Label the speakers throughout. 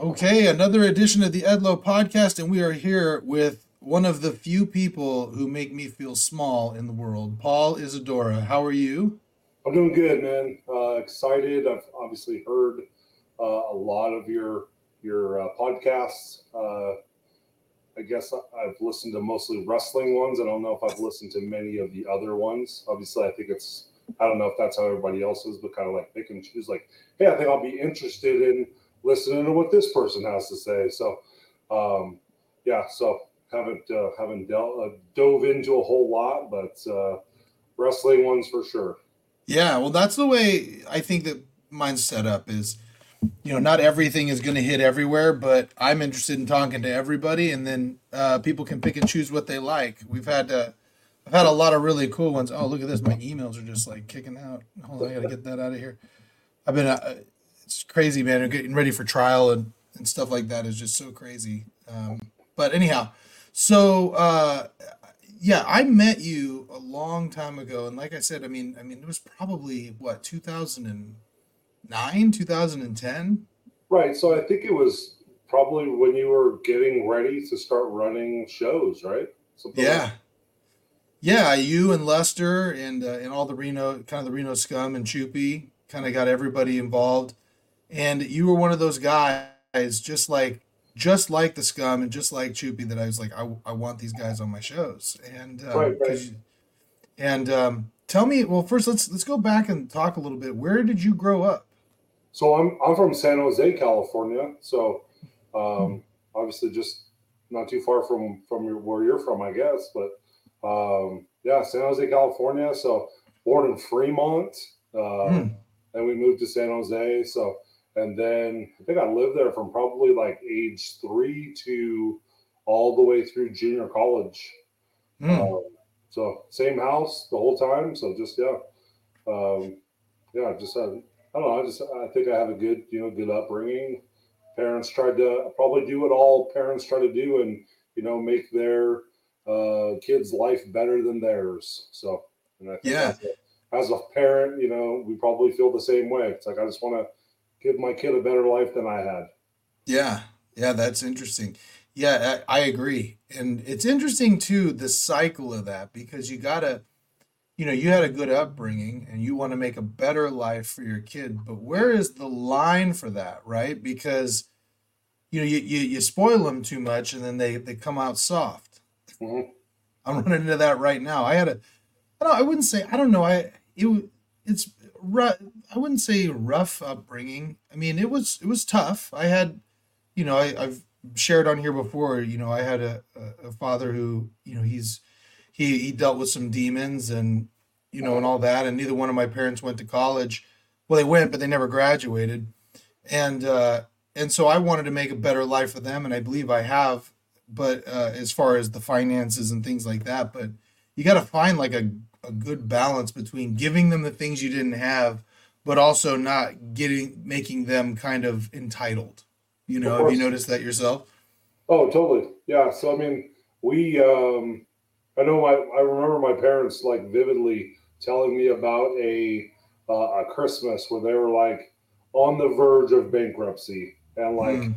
Speaker 1: Okay, another edition of the Edlow podcast, and we are here with one of the few people who make me feel small in the world, Paul Isadora. How are you?
Speaker 2: I'm doing good, man. Uh, excited. I've obviously heard uh, a lot of your your uh, podcasts. Uh, I guess I've listened to mostly wrestling ones. I don't know if I've listened to many of the other ones. Obviously, I think it's I don't know if that's how everybody else is, but kind of like pick and choose. Like, hey, I think I'll be interested in listening to what this person has to say. So, um, yeah, so haven't uh, haven't uh, dove into a whole lot, but uh, wrestling ones for sure.
Speaker 1: Yeah, well, that's the way I think that mine's set up. Is you know, not everything is going to hit everywhere, but I'm interested in talking to everybody, and then uh, people can pick and choose what they like. We've had uh, I've had a lot of really cool ones. Oh, look at this! My emails are just like kicking out. Hold on, I got to get that out of here. I've been uh, it's crazy, man. Getting ready for trial and and stuff like that is just so crazy. Um, but anyhow, so uh, yeah, I met you a long time ago, and like I said, I mean, I mean, it was probably what 2009, 2010.
Speaker 2: Right. So I think it was probably when you were getting ready to start running shows, right?
Speaker 1: Something yeah. Like yeah, you and Luster and uh, and all the Reno kind of the Reno scum and Choopy kind of got everybody involved, and you were one of those guys just like just like the scum and just like Choopy that I was like I, I want these guys on my shows and um, right, right. and um, tell me well first let's let's go back and talk a little bit where did you grow up
Speaker 2: so I'm I'm from San Jose California so um, obviously just not too far from from where you're from I guess but um, yeah, San Jose, California. So born in Fremont, uh, mm. and we moved to San Jose. So and then I think I lived there from probably like age three to all the way through junior college. Mm. Um, so same house the whole time. So just yeah, um, yeah, just uh, I don't know. I just I think I have a good you know good upbringing. Parents tried to probably do what all parents try to do, and you know make their uh, kid's life better than theirs. So,
Speaker 1: yeah,
Speaker 2: a, as a parent, you know, we probably feel the same way. It's like I just want to give my kid a better life than I had.
Speaker 1: Yeah, yeah, that's interesting. Yeah, I, I agree, and it's interesting too the cycle of that because you gotta, you know, you had a good upbringing and you want to make a better life for your kid, but where is the line for that, right? Because you know you, you, you spoil them too much and then they they come out soft Mm-hmm. I'm running into that right now. I had a, I don't, I wouldn't say, I don't know, I it it's. I wouldn't say rough upbringing. I mean, it was it was tough. I had, you know, I, I've shared on here before. You know, I had a, a father who, you know, he's he he dealt with some demons and you know and all that. And neither one of my parents went to college. Well, they went, but they never graduated. And uh, and so I wanted to make a better life for them, and I believe I have but uh, as far as the finances and things like that. But you got to find like a, a good balance between giving them the things you didn't have, but also not getting making them kind of entitled. You know, have you noticed that yourself?
Speaker 2: Oh, totally. Yeah. So I mean, we. um I know I, I remember my parents like vividly telling me about a uh, a Christmas where they were like on the verge of bankruptcy and like. Mm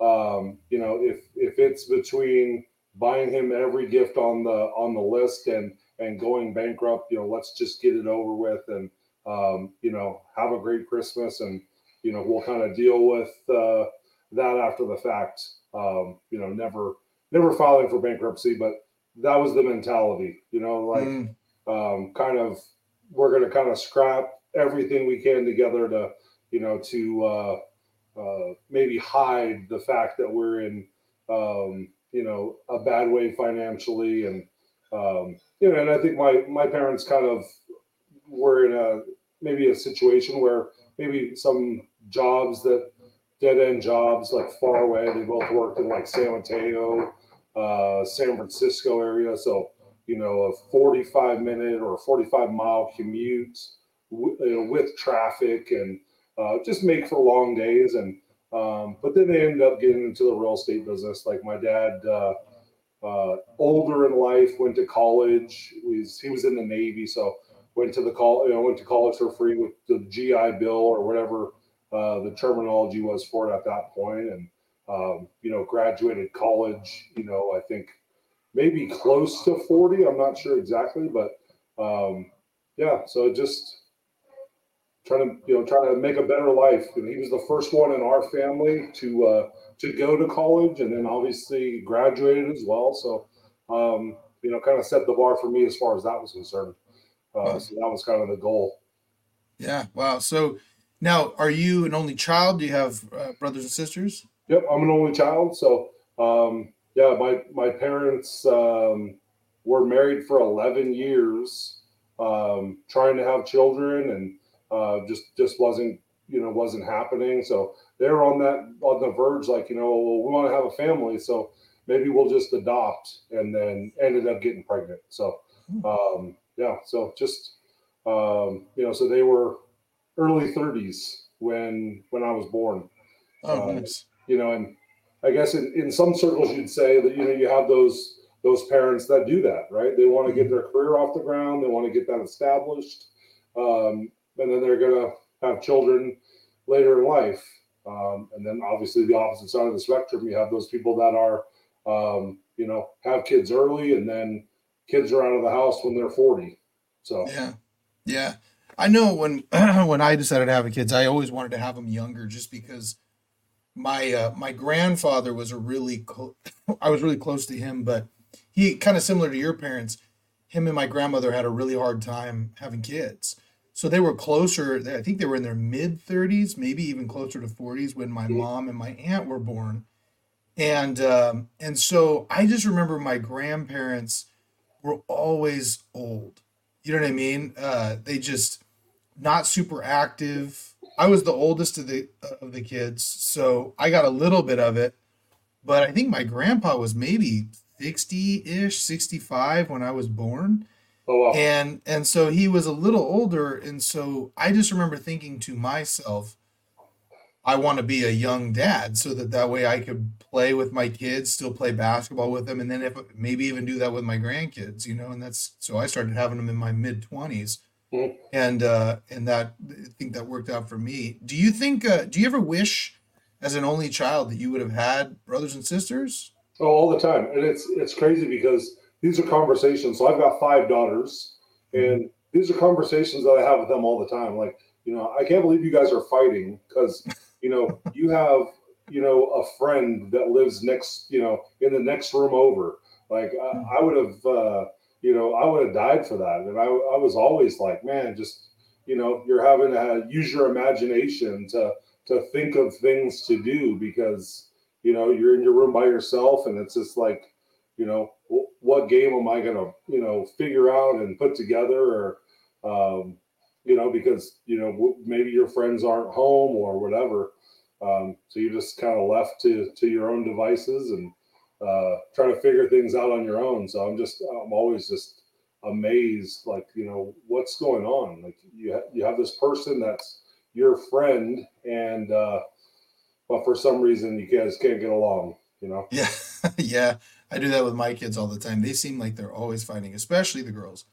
Speaker 2: um, you know, if if it's between buying him every gift on the on the list and and going bankrupt, you know, let's just get it over with and um, you know have a great Christmas and you know we'll kind of deal with uh, that after the fact. Um, you know, never never filing for bankruptcy, but that was the mentality. You know, like mm. um, kind of we're going to kind of scrap everything we can together to you know to uh, uh, maybe hide the fact that we're in um, you know a bad way financially and um, you know and i think my my parents kind of were in a maybe a situation where maybe some jobs that dead end jobs like far away they both worked in like san mateo uh, san francisco area so you know a 45 minute or 45 mile commute w- you know, with traffic and uh, just make for long days. And um, but then they ended up getting into the real estate business. Like my dad, uh, uh, older in life, went to college. He was, he was in the Navy, so went to the call, you know, went to college for free with the GI Bill or whatever uh, the terminology was for it at that point, and um, you know, graduated college. You know, I think maybe close to 40. I'm not sure exactly, but um, yeah. So just trying to you know trying to make a better life. And he was the first one in our family to uh, to go to college, and then obviously graduated as well. So um, you know, kind of set the bar for me as far as that was concerned. Uh, so that was kind of the goal.
Speaker 1: Yeah. Wow. So now, are you an only child? Do you have uh, brothers and sisters?
Speaker 2: Yep, I'm an only child. So um, yeah, my my parents um, were married for 11 years, um, trying to have children, and uh, just just wasn't you know wasn't happening. So they're on that on the verge, like you know, well, we want to have a family, so maybe we'll just adopt, and then ended up getting pregnant. So hmm. um, yeah, so just um, you know, so they were early 30s when when I was born.
Speaker 1: Oh, um, nice.
Speaker 2: You know, and I guess in, in some circles you'd say that you know you have those those parents that do that, right? They want to get mm-hmm. their career off the ground, they want to get that established, um, and then they're gonna have children later in life. Um, and then obviously the opposite side of the spectrum, you have those people that are, um, you know, have kids early, and then kids are out of the house when they're forty. So
Speaker 1: yeah, yeah. I know when when I decided to have kids, I always wanted to have them younger, just because my uh, my grandfather was a really I was really close to him, but he kind of similar to your parents. Him and my grandmother had a really hard time having kids, so they were closer. I think they were in their mid thirties, maybe even closer to forties when my mom and my aunt were born, and um, and so I just remember my grandparents were always old. You know what I mean? Uh, they just not super active. I was the oldest of the of the kids, so I got a little bit of it. But I think my grandpa was maybe 60-ish, 65 when I was born.
Speaker 2: Oh, wow.
Speaker 1: And and so he was a little older and so I just remember thinking to myself I want to be a young dad so that that way I could play with my kids, still play basketball with them and then if maybe even do that with my grandkids, you know, and that's so I started having them in my mid 20s Mm-hmm. And uh, and that I think that worked out for me. Do you think? Uh, do you ever wish, as an only child, that you would have had brothers and sisters?
Speaker 2: Oh, all the time, and it's it's crazy because these are conversations. So I've got five daughters, mm-hmm. and these are conversations that I have with them all the time. Like, you know, I can't believe you guys are fighting because you know you have you know a friend that lives next you know in the next room over. Like I, mm-hmm. I would have. Uh, you know, I would have died for that. And I, I was always like, man, just, you know, you're having to use your imagination to, to think of things to do because, you know, you're in your room by yourself and it's just like, you know, what game am I going to, you know, figure out and put together or, um, you know, because, you know, maybe your friends aren't home or whatever. Um, so you just kind of left to, to your own devices and, uh, try to figure things out on your own. So I'm just, I'm always just amazed, like, you know, what's going on? Like you, ha- you have this person that's your friend and, uh, but for some reason you guys can't get along, you know?
Speaker 1: Yeah. yeah. I do that with my kids all the time. They seem like they're always fighting, especially the girls.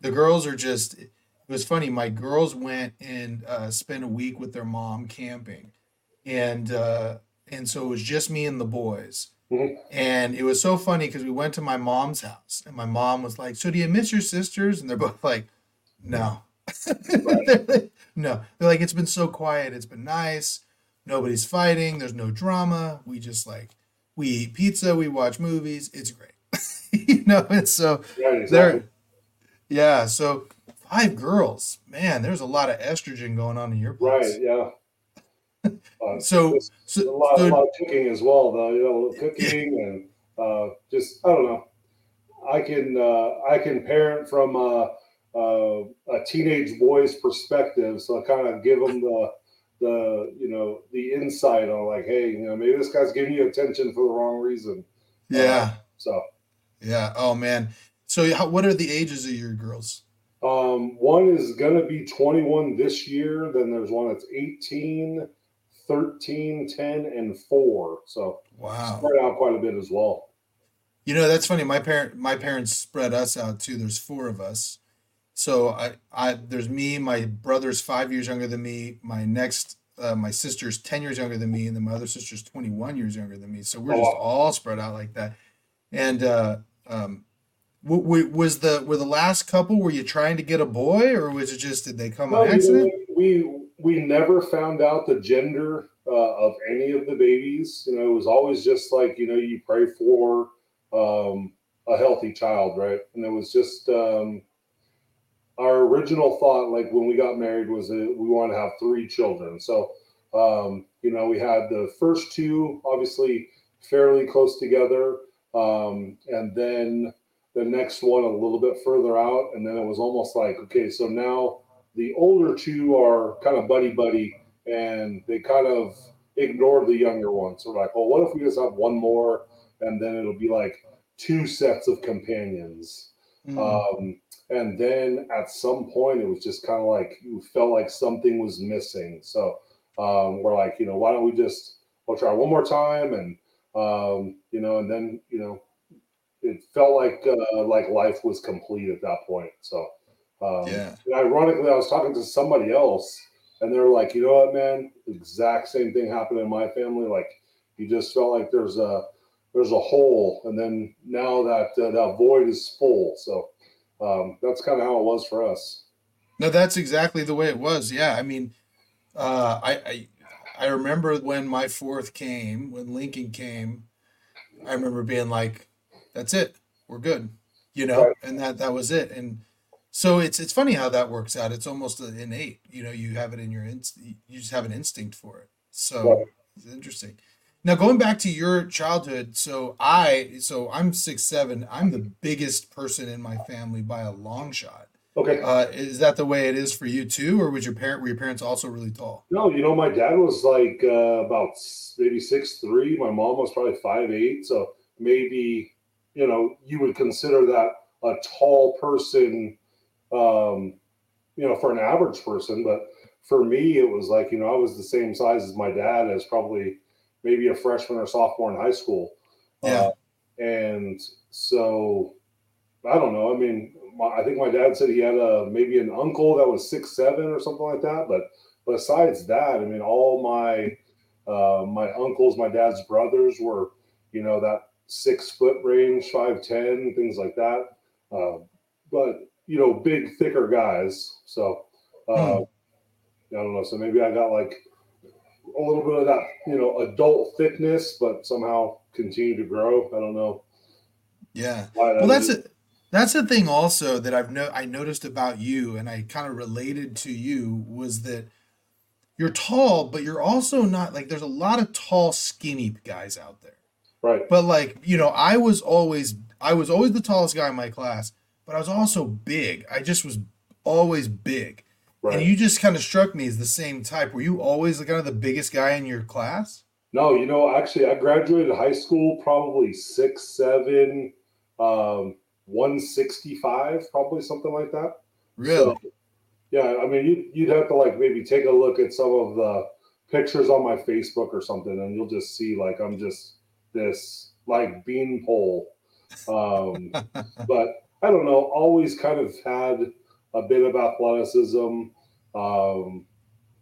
Speaker 1: The girls are just, it was funny. My girls went and uh, spent a week with their mom camping. And, uh, and so it was just me and the boys Mm-hmm. And it was so funny because we went to my mom's house and my mom was like, So do you miss your sisters? And they're both like, No. they're like, no. They're like, It's been so quiet. It's been nice. Nobody's fighting. There's no drama. We just like, we eat pizza. We watch movies. It's great. you know, and so yeah, exactly. they're, yeah. So five girls, man, there's a lot of estrogen going on in your
Speaker 2: place. Right. Yeah.
Speaker 1: Uh, so,
Speaker 2: so, a lot, so, a lot of cooking as well, though. You know, cooking and uh, just I don't know. I can uh, I can parent from a, a, a teenage boy's perspective, so I kind of give them the the you know the insight on like, hey, you know, maybe this guy's giving you attention for the wrong reason.
Speaker 1: Yeah.
Speaker 2: Uh, so.
Speaker 1: Yeah. Oh man. So, how, what are the ages of your girls?
Speaker 2: Um, one is going to be 21 this year. Then there's one that's 18 13, 10, and 4. So
Speaker 1: wow.
Speaker 2: spread out quite a bit as well.
Speaker 1: You know, that's funny. My parent my parents spread us out too. There's four of us. So I, I there's me, my brother's five years younger than me. My next uh, my sister's 10 years younger than me, and then my other sister's 21 years younger than me. So we're
Speaker 2: Oh,
Speaker 1: just all spread out like that. And uh, um, w- w- was the were the last couple? Were you trying to get a boy, or was it just did they come
Speaker 2: No,
Speaker 1: on accident?
Speaker 2: we we never found out the gender uh, of any of the babies. You know, it was always just like you know you pray for um, a healthy child, right? And it was just um, our original thought, like when we got married, was that we wanted to have three children. So um, you know, we had the first two, obviously fairly close together, um, and then the next one a little bit further out, and then it was almost like okay, so now the older two are kind of buddy buddy and they kind of ignore the younger ones. So we're like, well, what if we just have one more and then it'll be like two sets of companions.
Speaker 1: Mm.
Speaker 2: Um, and then at some point, it was just kind of like you felt like something was missing. So um, we're like, you know, why don't we just we'll try one more time and um, you know, and then you know, it felt like uh, like life was complete at that point. So um,
Speaker 1: Yeah.
Speaker 2: and ironically, I was talking to somebody else, and they were like, "You know what, man? Exact same thing happened in my family. Like, you just felt like there's a there's a hole, and then now that uh, that void is full. So um, that's kind of how it was for us.
Speaker 1: No, that's exactly the way it was. Yeah, I mean, uh, I, I I remember when my fourth came, when Lincoln came, I remember being like, "That's it, we're good," you know,
Speaker 2: Right.
Speaker 1: and that that was it. And so it's it's funny how that works out. It's almost innate, you know. You have it in your inst, you just have an instinct for it. So
Speaker 2: Right.
Speaker 1: it's interesting. Now going back to your childhood, so I so I'm six seven. I'm the biggest person in my family by a long shot.
Speaker 2: Okay.
Speaker 1: Uh, is that the way it is for you too, or was your parent were your parents also really tall?
Speaker 2: No, you know, my dad was like uh, about maybe six three. My mom was probably five eight. So maybe you know you would consider that a tall person, um, you know, for an average person. But for me, it was like you know I was the same size as my dad as probably maybe a freshman or sophomore in high school.
Speaker 1: Yeah.
Speaker 2: Uh, and so I don't know. I mean, my, I think my dad said he had a maybe an uncle that was six seven or something like that. But besides that, I mean, all my uh, my uncles, my dad's brothers were, you know, that six foot range, five ten, things like that. Uh, but you know, big, thicker guys. So uh, I don't know. So maybe I got like a little bit of that, you know, adult thickness, but somehow continue to grow. I don't know.
Speaker 1: Yeah.
Speaker 2: why
Speaker 1: Well, that's it. That's the thing also that I've no I noticed about you, and I kind of related to you was that you're tall, but you're also not like there's a lot of tall, skinny guys out there.
Speaker 2: right.
Speaker 1: But like, you know, I was always I was always the tallest guy in my class, but I was also big. I just was always big.
Speaker 2: Right.
Speaker 1: And you just kind of struck me as the same type. Were you always kind of the biggest guy in your class?
Speaker 2: No, you know, actually, I graduated high school probably six, seven, um, 165, probably something like that.
Speaker 1: Really?
Speaker 2: So, yeah, I mean, you'd, you'd have to like maybe take a look at some of the pictures on my Facebook or something, and you'll just see like I'm just this like beanpole. Um, but I don't know, always kind of had a bit of athleticism. Um,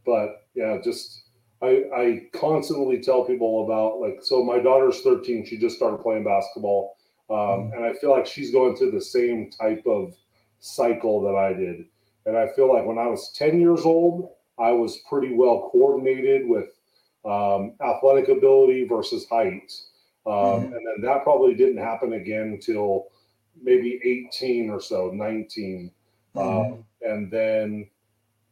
Speaker 2: but yeah, just I, I constantly tell people about like, so my daughter's 13, she just started playing basketball. Um, and I feel like she's going through the same type of cycle that I did. And I feel like when I was 10 years old, I was pretty well coordinated with um, athletic ability versus height. Um,
Speaker 1: Mhm.
Speaker 2: And then that probably didn't happen again until maybe 18 or so, 19.
Speaker 1: Mhm.
Speaker 2: Um, and then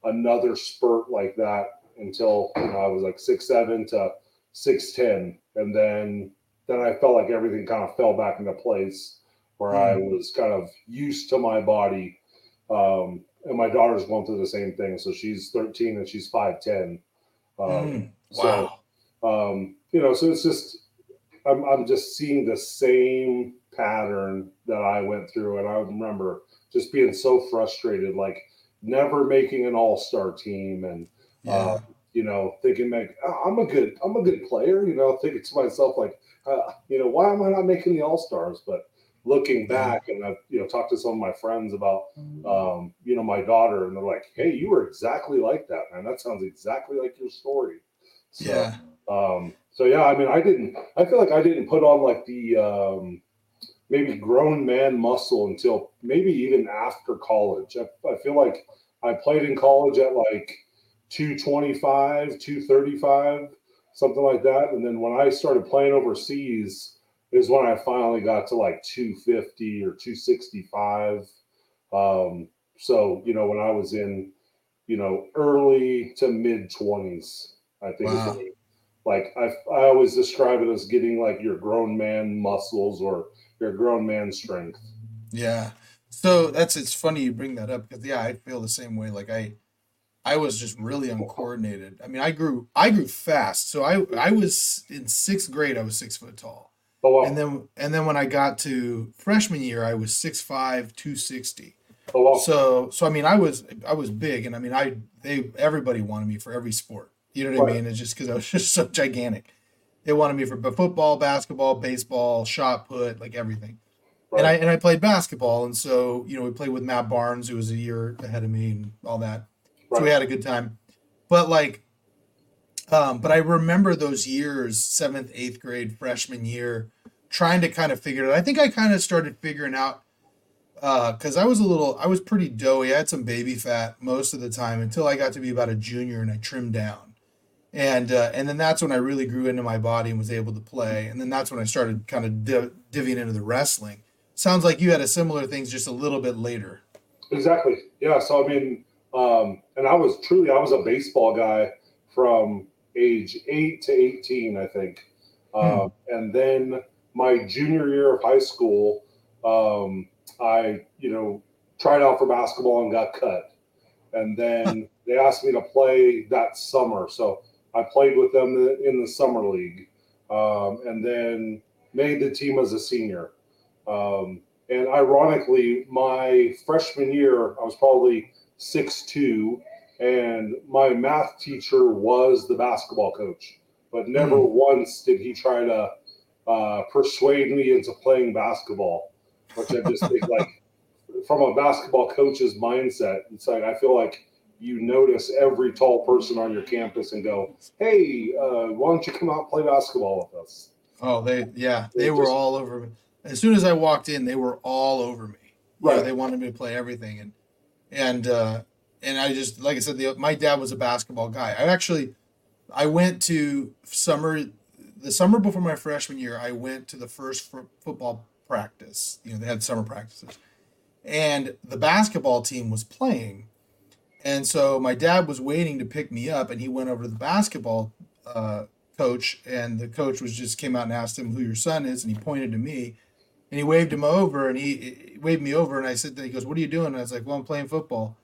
Speaker 2: another spurt like that until you know, I was like six seven to six ten, and then then I felt like everything kind of fell back into place where I was kind of used to my body. Um, and my daughter's going through the same thing, so she's thirteen and she's five ten. Um,
Speaker 1: Mm.
Speaker 2: so-
Speaker 1: Wow.
Speaker 2: um, you know, so it's just I'm I'm just seeing the same pattern that I went through, and I remember just being so frustrated, like never making an all star team, and
Speaker 1: Yeah.
Speaker 2: uh, you know, thinking like "Oh, I'm a good I'm a good player, you know, thinking to myself like, uh, you know, why am I not making the all stars? But looking back, and I've you know talked to some of my friends about um, you know my daughter, and they're like, "Hey, you were exactly like that, man. That sounds exactly like your story." So,
Speaker 1: Yeah.
Speaker 2: Um, so yeah, I mean, I didn't. I feel like I didn't put on like the um, maybe grown man muscle until maybe even after college. I, I feel like I played in college at like 225, 235, something like that. And then when I started playing overseas, is when I finally got to like 250 or 265. Um, so, you know, when I was in, you know, early to mid 20s, I think.
Speaker 1: Wow.
Speaker 2: like I, I always describe it as getting like your grown man muscles or your grown man strength.
Speaker 1: Yeah. So that's it's funny you bring that up because yeah, I feel the same way. Like I I was just really uncoordinated. I mean, I grew I grew fast. So I I was in sixth grade, I was six foot tall.
Speaker 2: Oh, wow.
Speaker 1: And then and then when I got to freshman year, I was six five, two sixty.
Speaker 2: oh, wow.
Speaker 1: So so I mean I was I was big and I mean I they everybody wanted me for every sport. You know what
Speaker 2: Right.
Speaker 1: I mean? It's just because I was just so gigantic. They wanted me for football, basketball, baseball, shot put, like everything. And I and I played basketball, and so you know we played with Matt Barnes, who was a year ahead of me, and all that. So we had a good time. But like, um, but I remember those years, seventh, eighth grade, freshman year, trying to kind of figure it out. I think I kind of started figuring out because I was a little, I was pretty doughy. I had some baby fat most of the time until I got to be about a junior, and I trimmed down. And uh, and then that's when I really grew into my body and was able to play. And then that's when I started kind of div- divvying into the wrestling. Sounds like you had a similar things just a little bit later.
Speaker 2: Exactly. Yeah. So I mean, um, and I was truly I was a baseball guy from age eight to eighteen, I think. Um, and then my junior year of high school, um, I you know tried out for basketball and got cut. And then they asked me to play that summer, so I played with them in the summer league, um, and then made the team as a senior. Um, and ironically, my freshman year, I was probably six two, and my math teacher was the basketball coach. But never
Speaker 1: Hmm.
Speaker 2: once did he try to uh, persuade me into playing basketball, which I just think, like, from a basketball coach's mindset, it's like I feel like you notice every tall person on your campus and go, hey, uh, why don't you come out and play basketball with us?
Speaker 1: Oh, they yeah,
Speaker 2: They
Speaker 1: they were
Speaker 2: just-
Speaker 1: all over me. As soon as I walked in, they were all over me. You know,
Speaker 2: Right.
Speaker 1: they wanted me to play everything, and and uh, and I just like I said, the, my dad was a basketball guy. I actually, I went to summer, the summer before my freshman year. I went to the first fo- football practice. You know, they had summer practices, and the basketball team was playing, and so my dad was waiting to pick me up, and he went over to the basketball uh, coach, and the coach was just came out and asked him who your son is, and he pointed to me, and he waved him over, and he, he waved me over, and I said, he goes, "What are you doing?" And I was like, "Well, I'm playing football,"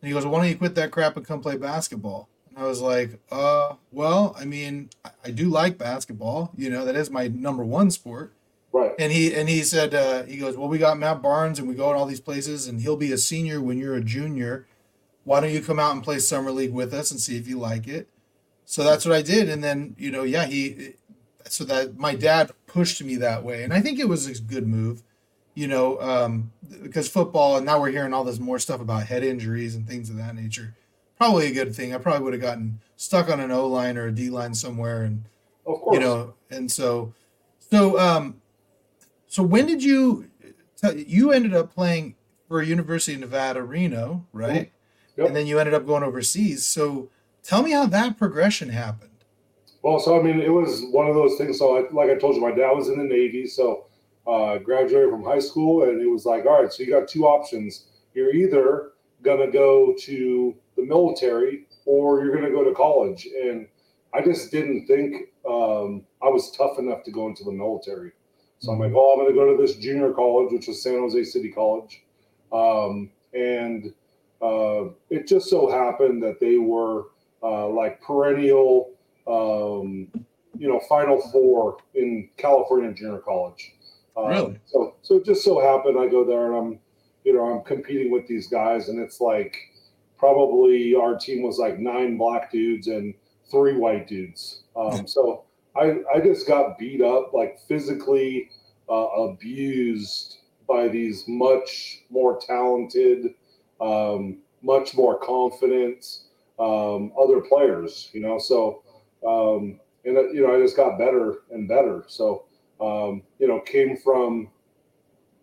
Speaker 1: and he goes, "Why don't you quit that crap and come play basketball?" And I was like, "Uh, well, I mean, I, I do like basketball, you know, that is my number one sport."
Speaker 2: Right.
Speaker 1: And he and he said, uh, he goes, well, we got Matt Barnes, and we go in all these places, and he'll be a senior when you're a junior. Why don't you come out and play summer league with us and see if you like it? So that's what I did, and then you know, yeah, he. So that my dad pushed me that way, and I think it was a good move, you know, um, because football, and now we're hearing all this more stuff about head injuries and things of that nature. Probably a good thing. I probably would have gotten stuck on an O line or a D line somewhere, and
Speaker 2: Of course.
Speaker 1: you know and so so um so when did you tell you ended up playing for university of nevada reno right
Speaker 2: Yep.
Speaker 1: and then you ended up going overseas so tell me how that progression happened
Speaker 2: Well, so I mean, it was one of those things. So, I, like I told you, my dad was in the Navy, so uh, graduated from high school, and it was like, all right, so you got two options. You're either gonna go to the military or you're gonna go to college. And I just didn't think um, I was tough enough to go into the military. So I'm like, oh, I'm gonna go to this junior college, which was San Jose City College, um, and uh, it just so happened that they were uh, like perennial um, you know, Final Four in California Junior College. Um,
Speaker 1: Really?
Speaker 2: So, so it just so happened I go there and I'm, you know, I'm competing with these guys, and it's like probably our team was like nine black dudes and three white dudes. Um, so I, I just got beat up like physically, uh, abused by these much more talented, um, much more confidence. um, other players. You know, so um, and you know I just got better and better. So um, you know, came from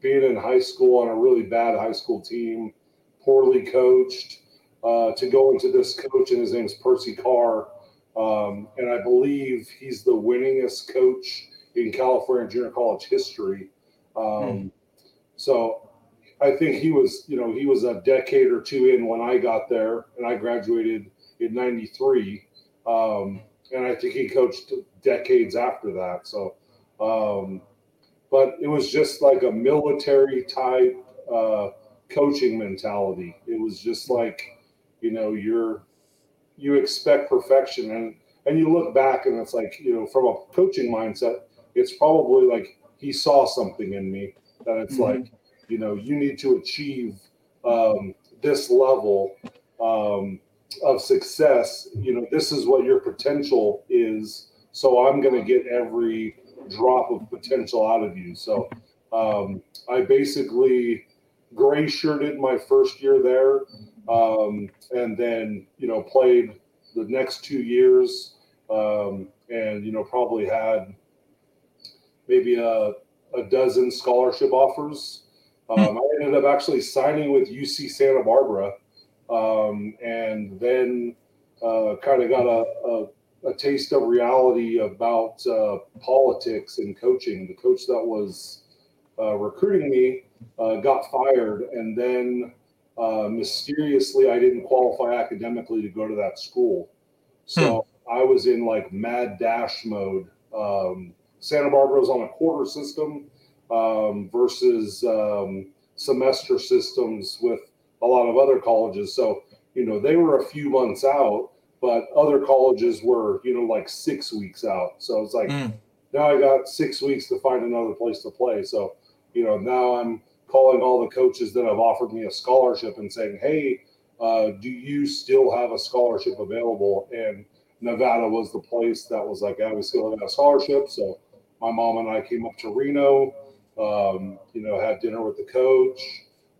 Speaker 2: being in high school on a really bad high school team, poorly coached, uh, to go into this coach, and his name's Percy Carr. Um, and I believe he's the winningest coach in California junior college history. Um, hmm. So I think he was, you know, he was a decade or two in when I got there, and I graduated in '93. Um, and I think he coached decades after that. So, um, but it was just like a military type uh, coaching mentality. It was just like, you know, you're you expect perfection, and and you look back and it's like, you know, from a coaching mindset, it's probably like he saw something in me that it's mm-hmm. like, you know, you need to achieve um, this level. Um, of success, you know, this is what your potential is. So I'm going to get every drop of potential out of you. So um, I basically gray shirted my first year there, um, and then you know played the next two years, um, and you know probably had maybe a, a dozen scholarship offers. Hmm. Um, I ended up actually signing with UC Santa Barbara um, and then uh, kind of got a, a, a, taste of reality about uh, politics and coaching. The coach that was uh, recruiting me uh, got fired, and then uh, mysteriously, I didn't qualify academically to go to that school. So hmm. I was in like mad dash mode. Um, Santa Barbara was on a quarter system um, versus um, semester systems with a lot of other colleges. So, you know, they were a few months out, but other colleges were, you know, like six weeks out. So it's like mm. now I got six weeks to find another place to play. So, you know, now I'm calling all the coaches that have offered me a scholarship and saying, hey, uh, do you still have a scholarship available? And Nevada was the place that was like, I was still have a scholarship. So my mom and I came up to Reno, um, you know, had dinner with the coach,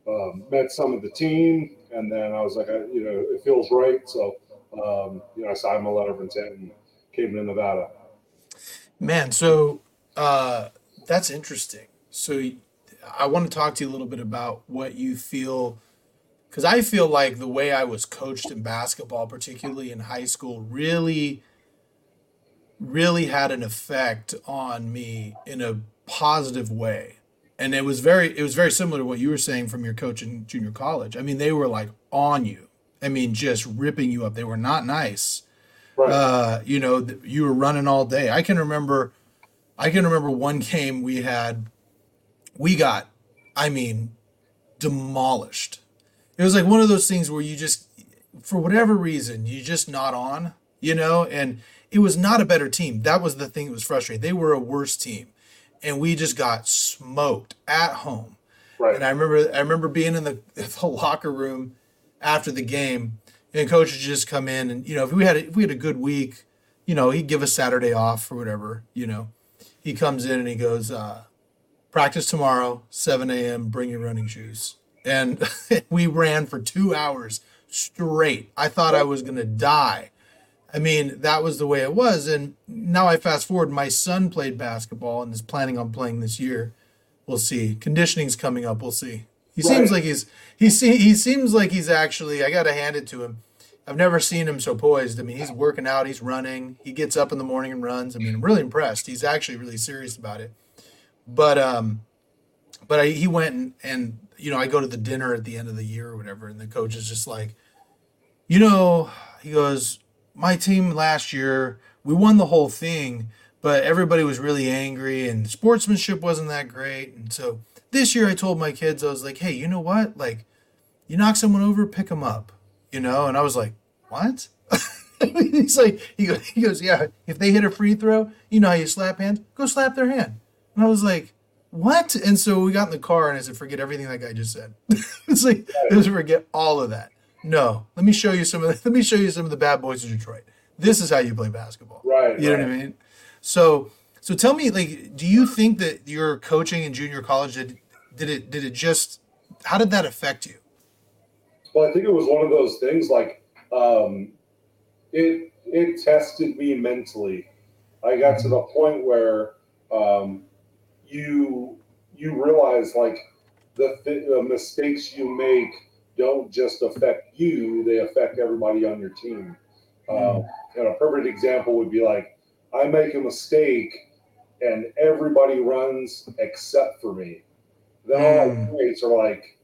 Speaker 2: um, met some of the team, and then I was like, I, you know, it feels right. So, um, you know, I signed my letter of intent and came to Nevada.
Speaker 1: Man, so uh, that's interesting. So, I want to talk to you a little bit about what you feel, because I feel like the way I was coached in basketball, particularly in high school, really, really had an effect on me in a positive way and it was very it was very similar to what you were saying from your coach in junior college. I mean, they were like on you. I mean, just ripping you up. They were not nice. Right. Uh, you know, you were running all day. I can remember, I can remember one game we had, we got, I mean, demolished. It was like one of those things where you just, for whatever reason, you just not on, you know, and it was not a better team. That was the thing that was frustrating. They were a worse team and we just got smoked at home. Right. And I remember I remember being in the, the locker room after the game, and coach would just come in and you know if we had a, if we had a good week, you know he'd give us Saturday off or whatever. You know, he comes in and he goes, uh, practice tomorrow, 7 a.m. Bring your running shoes. And we ran for two hours straight. I thought I was gonna die. I mean, that was the way it was. And now I fast forward, my son played basketball and is planning on playing this year. We'll see. Conditioning's coming up. We'll see. He right. seems like he's he see, he seems like he's actually I got to hand it to him. I've never seen him so poised. I mean, he's working out, he's running, he gets up in the morning and runs. I mean, I'm really impressed. He's actually really serious about it. But um but I, he went and, and you know, I go to the dinner at the end of the year or whatever and the coach is just like, "You know, he goes, my team last year, we won the whole thing, but everybody was really angry and sportsmanship wasn't that great. And so this year I told my kids, I was like, hey, you know what? Like, you knock someone over, pick them up, you know? And I was like, what? He's like, he goes, he goes, yeah, if they hit a free throw, you know how you slap hands? Go slap their hand. And I was like, what? And so we got in the car and I said, forget everything that guy just said. it's like, just forget all of that. No, let me show you some of the, let me show you some of the bad boys of Detroit. This is how you play basketball.
Speaker 2: Right.
Speaker 1: You know
Speaker 2: right.
Speaker 1: what I mean? So So tell me, like, do you think that your coaching in junior college did did it did it just how did that affect you?
Speaker 2: Well, I think it was one of those things like um, it it tested me mentally. I got to the point where um, you you realize like the, th- the mistakes you make don't just affect you; they affect everybody on your team. Um, and a perfect example would be like I make a mistake and everybody runs except for me. Then all my teammates are like,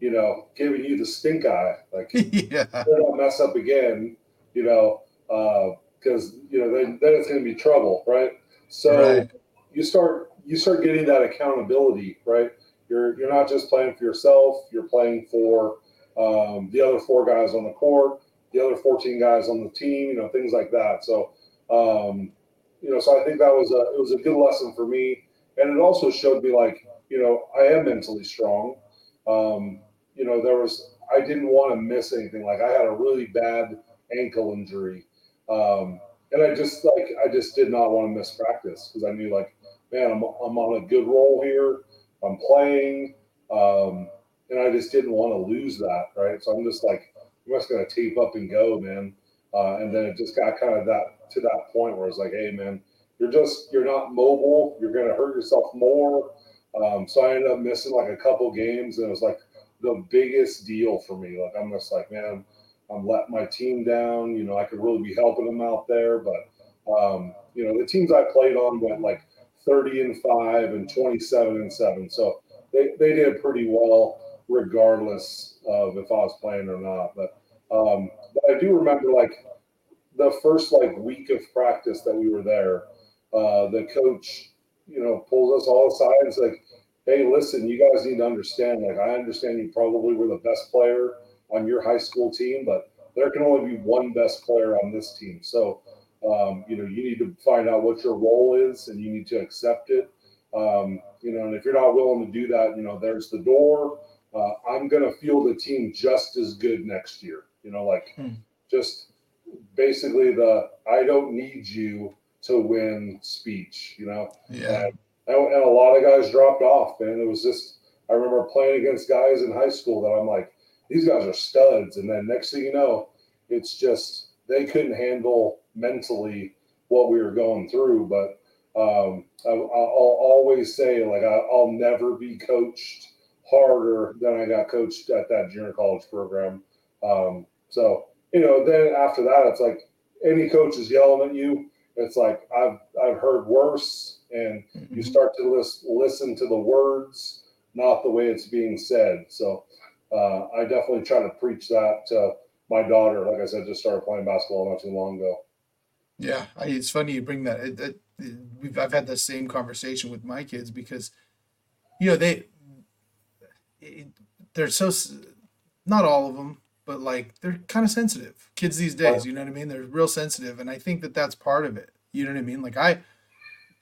Speaker 2: you know, giving you the stink eye, like
Speaker 1: yeah.
Speaker 2: don't mess up again, you know, because uh, you know then, then it's going to be trouble, right? So right. you start you start getting that accountability, right? You're you're not just playing for yourself; you're playing for um, the other four guys on the court, the other 14 guys on the team, you know, things like that. So, um, you know, so I think that was a it was a good lesson for me, and it also showed me like, you know, I am mentally strong. Um, you know, there was I didn't want to miss anything. Like I had a really bad ankle injury, um, and I just like I just did not want to miss practice because I knew like, man, I'm I'm on a good roll here. I'm playing, um, and I just didn't want to lose that. Right, so I'm just like, I'm just gonna tape up and go, man. Uh, and then it just got kind of that to that point where it's like, hey, man, you're just you're not mobile. You're gonna hurt yourself more. Um, so I ended up missing like a couple games, and it was like the biggest deal for me. Like I'm just like, man, I'm letting my team down. You know, I could really be helping them out there, but um, you know, the teams I played on went like 30 and five and 27 and seven, so they they did pretty well regardless of if I was playing or not. But um, but I do remember like the first like week of practice that we were there, uh, the coach, you know, pulls us all aside and said, like, hey, listen, you guys need to understand. Like, I understand you probably were the best player on your high school team, but there can only be one best player on this team. So, um, you know, you need to find out what your role is and you need to accept it. Um, you know, and if you're not willing to do that, you know, there's the door. Uh, I'm going to feel the team just as good next year. You know, like hmm. just basically the I don't need you to win speech, you know?
Speaker 1: Yeah.
Speaker 2: And and, a lot of guys dropped off, and it was just I remember playing against guys in high school that I'm like, these guys are studs, and then next thing you know, it's just they couldn't handle mentally what we were going through. But um, I, will always say like I, will never be coached harder than I got coached at that junior college program. Um, so you know, then after that, it's like any coach is yelling at you. It's like I've I've heard worse and mm-hmm. you start to list, listen to the words, not the way it's being said. So uh, I definitely try to preach that to my daughter. Like I said, just started playing basketball not too long ago.
Speaker 1: Yeah, I, it's funny you bring that. It, it, it, we've I've had the same conversation with my kids because, you know, they they're so not all of them, but like they're kind of sensitive. Kids these days, you know what I mean? They're real sensitive, and I think that that's part of it. You know what I mean? Like I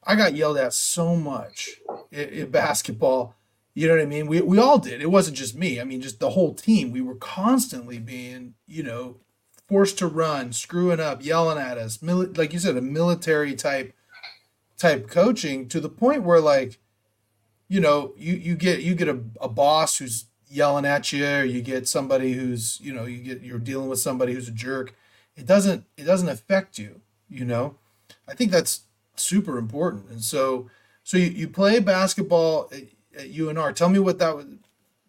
Speaker 1: I got yelled at so much in, in, basketball. You know what I mean? We, we all did. It wasn't just me. I mean, just the whole team. We were constantly being, you know, forced to run, screwing up, yelling at us. Mili- like you said, a military type type coaching to the point where like, you know, you you get you get a, a boss who's yelling at you, or you get somebody who's, you know, you get you're dealing with somebody who's a jerk. It doesn't it doesn't affect you, you know. I think that's super important. And so, so you, you play basketball at, at UNR. Tell me what that was.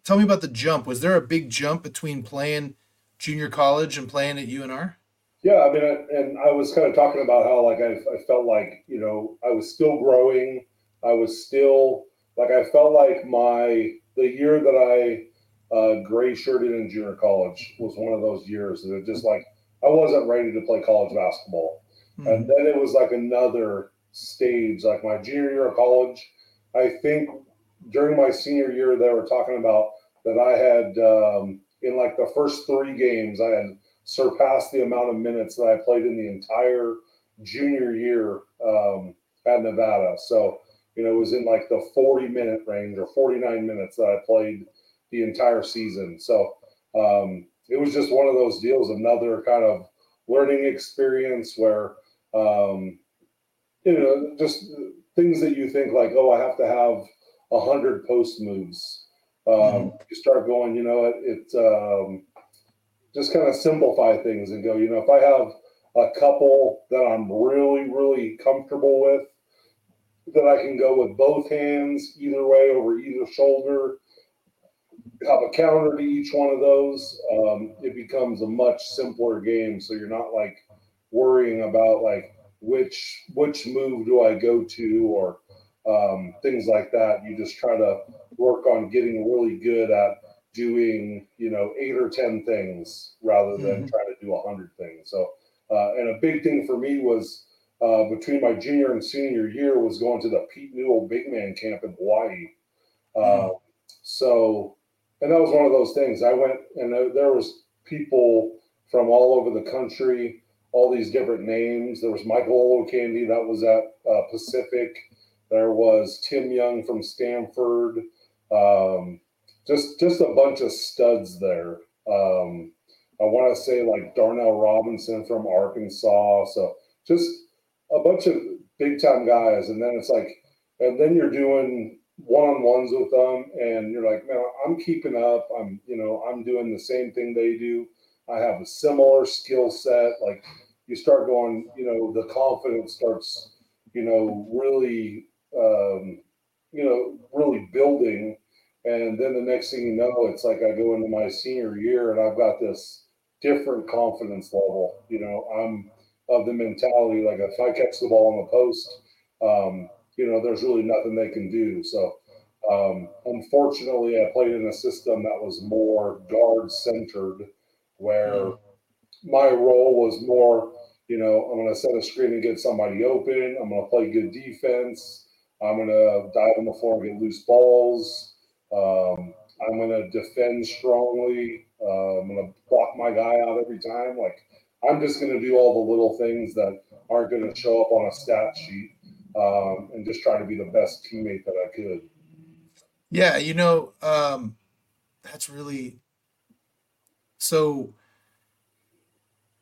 Speaker 1: Tell me about the jump. Was there a big jump between playing junior college and playing at UNR?
Speaker 2: Yeah, I mean, and I was kind of talking about how like I, I felt like you know I was still growing. I was still like I felt like my the year that I uh, gray shirted in junior college was one of those years that it just like I wasn't ready to play college basketball. Mm-hmm. And then it was like another stage, like my junior year of college. I think during my senior year, they were talking about that I had um, in like the first three games, I had surpassed the amount of minutes that I played in the entire junior year um, at Nevada. So, you know, it was in like the 40 minute range or 49 minutes that I played the entire season. So, um, it was just one of those deals, another kind of learning experience where um, you know, just things that you think like, oh, I have to have a hundred post moves. Um, mm-hmm. You start going, you know, it, it um, just kind of simplify things and go, you know, if I have a couple that I'm really, really comfortable with, that I can go with both hands either way over either shoulder, have a counter to each one of those, um, it becomes a much simpler game. So you're not like worrying about like which which move do I go to or um, things like that. You just try to work on getting really good at doing you know eight or ten things rather than mm-hmm. trying to do a hundred things. So uh, and a big thing for me was uh, between my junior and senior year was going to the Pete Newell Big Man Camp in Hawaii. Uh, so and that was one of those things. I went and there was people from all over the country, all these different names. There was Michael Olowokandi that was at uh, Pacific. There was Tim Young from Stanford. Um, just just a bunch of studs there. Um, I want to say like Darnell Robinson from Arkansas. So just a bunch of big time guys, and then it's like, and then you're doing one on ones with them, and you're like, man, I'm keeping up. I'm, you know, I'm doing the same thing they do. I have a similar skill set. Like you start going, you know, the confidence starts, you know, really, um, you know, really building. And then the next thing you know, it's like I go into my senior year and I've got this different confidence level. You know, I'm of the mentality like if I catch the ball on the post, um, you know, there's really nothing they can do. So, um, unfortunately, I played in a system that was more guard centered, where mm. my role was more, you know, I'm going to set a screen and get somebody open. I'm going to play good defense. I'm going to dive on the floor and get loose balls. Um, I'm going to defend strongly. Uh, I'm going to block my guy out every time. Like, I'm just going to do all the little things that aren't going to show up on a stat sheet um, and just try to be the best teammate that I could.
Speaker 1: Yeah, you know, um, that's really so.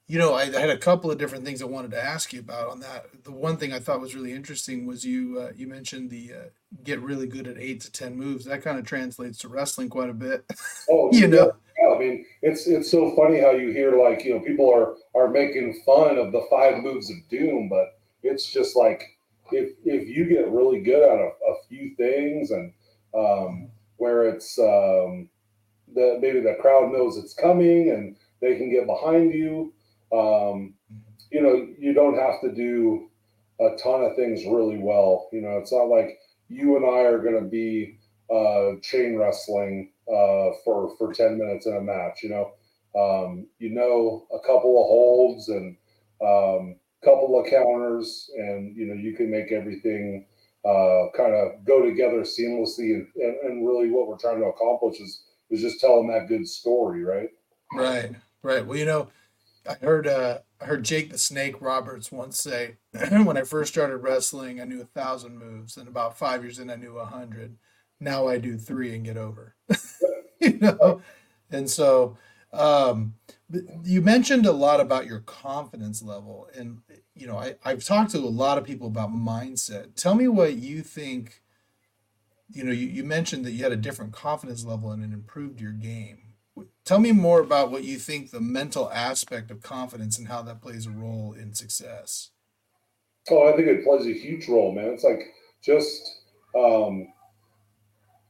Speaker 1: You know, I, I, had a couple of different things I wanted to ask you about on that. The one thing I thought was really interesting was you uh, you mentioned the uh, get really good at eight to ten moves. That kind of translates to wrestling quite a bit.
Speaker 2: Oh, you know. I mean, it's it's so funny how you hear like you know people are are making fun of the five moves of doom, but it's just like if if you get really good at a, a few things and um, where it's um, that maybe the crowd knows it's coming and they can get behind you. Um, you know, you don't have to do a ton of things really well. You know, it's not like you and I are going to be uh, chain wrestling uh, for for ten minutes in a match. You know, um, you know a couple of holds and um, couple of counters, and you know you can make everything uh, kind of go together seamlessly. And, and, and really, what we're trying to accomplish is is just telling that good story, right?
Speaker 1: Right, right. Well, you know, I heard uh, I heard Jake the Snake Roberts once say, when I first started wrestling, I knew a thousand moves, and about five years in, I knew a hundred. Now I do three and get over. you know, and so um, you mentioned a lot about your confidence level, and you know, I, I've talked to a lot of people about mindset. Tell me what you think. You know, you, you mentioned that you had a different confidence level and it improved your game. Tell me more about what you think the mental aspect of confidence and how that plays a role in success.
Speaker 2: Oh, I think it plays a huge role, man. It's like just um,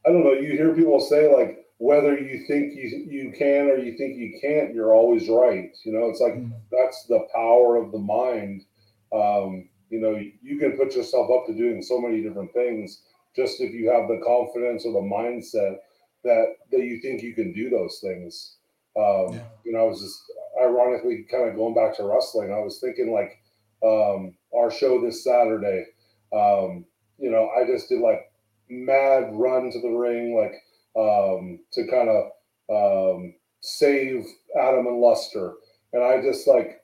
Speaker 2: I don't know. You hear people say like, whether you think you you can or you think you can't, you're always right. You know, it's like mm. that's the power of the mind. Um, you know, you can put yourself up to doing so many different things just if you have the confidence or the mindset that that you think you can do those things. Um, yeah. You know, I was just ironically kind of going back to wrestling. I was thinking like um, our show this Saturday. Um, you know, I just did like mad run to the ring, like um, to kind of um, save Adam and Luster. And I just like,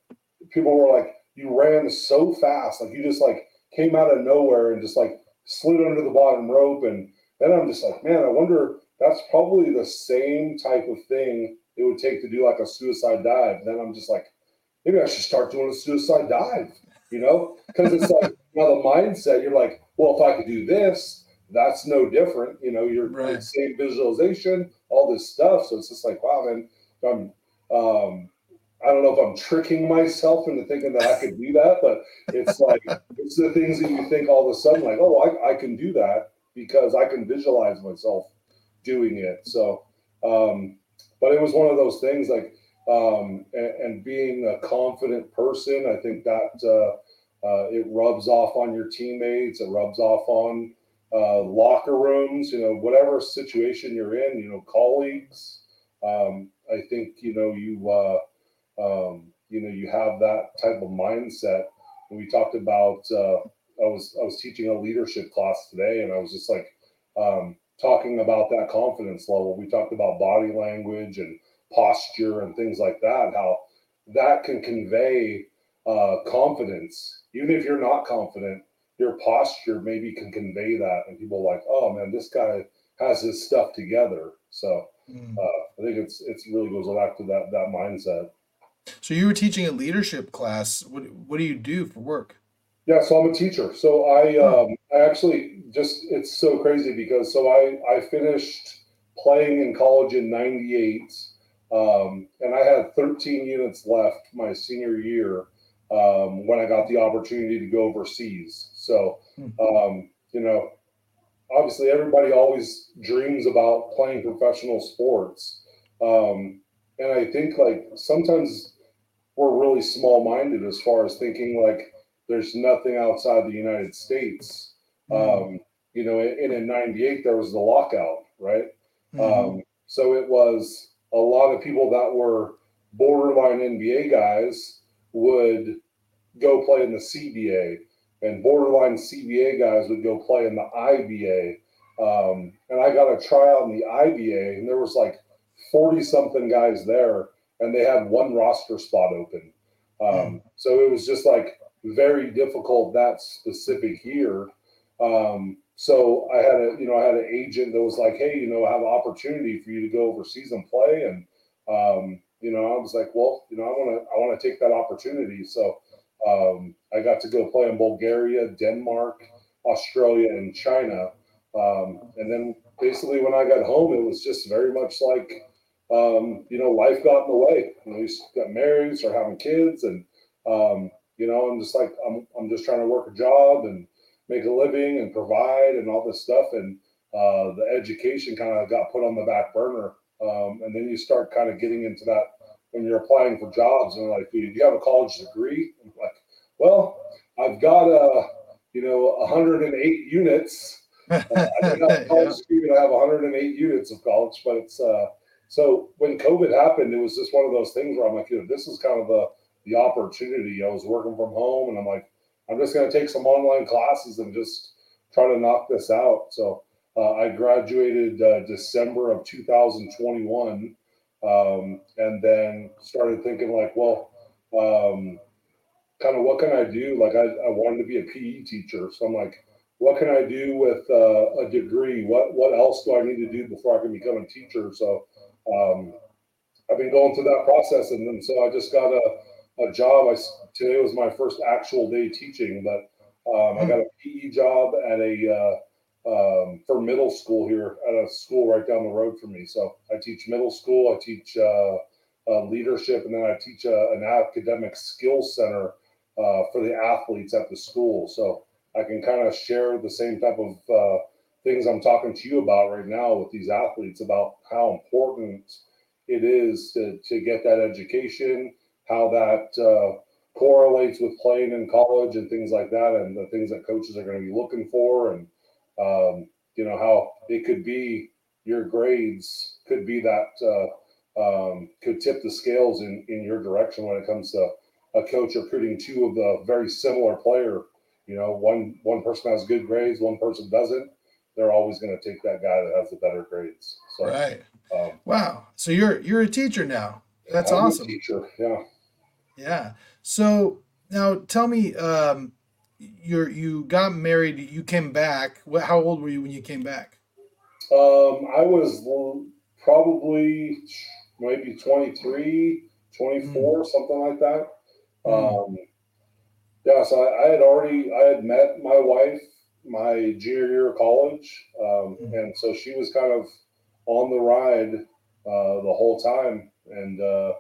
Speaker 2: people were like, you ran so fast. Like you just like came out of nowhere and just like slid under the bottom rope. And then I'm just like, man, I wonder, that's probably the same type of thing it would take to do like a suicide dive. And then I'm just like, maybe I should start doing a suicide dive, you know? Because it's like, know, the mindset, you're like, well, if I could do this, that's no different. You know, you're
Speaker 1: Right.
Speaker 2: same visualization, all this stuff. So it's just like, wow, man, I'm um I don't know if I'm tricking myself into thinking that I could do that, but it's like it's the things that you think all of a sudden, like, oh, I, I can do that because I can visualize myself doing it. So um, but it was one of those things like um, and, and being a confident person, I think that uh, uh, it rubs off on your teammates, it rubs off on uh, locker rooms, you know, whatever situation you're in, you know, colleagues. Um, I think you know you uh, um, you know you have that type of mindset. And we talked about uh, I was I was teaching a leadership class today, and I was just like um, talking about that confidence level. We talked about body language and posture and things like that. How that can convey uh, confidence, even if you're not confident. Your posture maybe can convey that, and people are like, "Oh man, this guy has his stuff together." So
Speaker 1: Mm.
Speaker 2: uh, I think it's it's really goes back to that that mindset.
Speaker 1: So you were teaching a leadership class. What what do you do for work?
Speaker 2: Yeah, so I'm a teacher. So I um, I actually just it's so crazy because so I I finished playing in college in '98, um, and I had 13 units left my senior year um, when I got the opportunity to go overseas. So
Speaker 1: Hmm.
Speaker 2: um, you know, obviously everybody always dreams about playing professional sports, um, and I think like sometimes we're really small minded as far as thinking like there's nothing outside the United States.
Speaker 1: Mm.
Speaker 2: Um, you know, and in '98 there was the lockout, right?
Speaker 1: Mhm.
Speaker 2: Um, so it was a lot of people that were borderline NBA guys would go play in the CBA, and borderline CBA guys would go play in the IBA. Um, and I got a tryout in the IBA, and there was like 40 something guys there, and they had one roster spot open. Um, so it was just like very difficult that specific year. Um, so I had a, you know, I had an agent that was like, hey, you know, I have an opportunity for you to go overseas and play. And, um, you know, I was like, well, you know, I want to, I want to take that opportunity. So um, I got to go play in Bulgaria, Denmark, Australia, and China. Um, and then basically when I got home, it was just very much like, um, you know, life got in the way. You know, we got married, started having kids, and um, you know, I'm just like, I'm, I'm just trying to work a job and make a living and provide and all this stuff. And uh, the education kind of got put on the back burner. Um, and then you start kind of getting into that when you're applying for jobs and they're like, do you have a college degree? I'm like, well, I've got a, you know, 108 units. Uh, I have a college degree, but I have 108 units of college. But it's uh, so when COVID happened, it was just one of those things where I'm like, you know, this is kind of the the opportunity. I was working from home, and I'm like, I'm just going to take some online classes and just try to knock this out. So uh, I graduated uh, December of 2021, um, and then started thinking like, well, um, kind of what can I do? Like I, I wanted to be a PE teacher, so I'm like, what can I do with uh, a degree? What what else do I need to do before I can become a teacher? So um, I've been going through that process, and then so I just got a a job. I today was my first actual day teaching, but um, I got a PE job at a uh, um, for middle school here at a school right down the road from me. So I teach middle school. I teach uh, uh, leadership, and then I teach uh, an academic skills center uh, for the athletes at the school. So I can kind of share the same type of uh, things I'm talking to you about right now with these athletes about how important it is to, to get that education, how that uh, correlates with playing in college and things like that, and the things that coaches are going to be looking for, and um, you know how it could be your grades could be that uh, um, could tip the scales in in your direction when it comes to a coach recruiting two of the very similar player. You know, one one person has good grades, one person doesn't. They're always going to take that guy that has the better grades. So,
Speaker 1: Right.
Speaker 2: um,
Speaker 1: Wow. So you're you're a teacher now. That's
Speaker 2: I'm
Speaker 1: awesome.
Speaker 2: Teacher, yeah.
Speaker 1: Yeah. So now tell me, um, you're you got married. You came back. What? How old were you when you came back?
Speaker 2: Um, I was probably maybe 23, 24, something like that.
Speaker 1: Mm.
Speaker 2: Um, yeah, so I, I had already I had met my wife my junior year of college, um,
Speaker 1: Mhm.
Speaker 2: and so she was kind of on the ride uh, the whole time, and uh,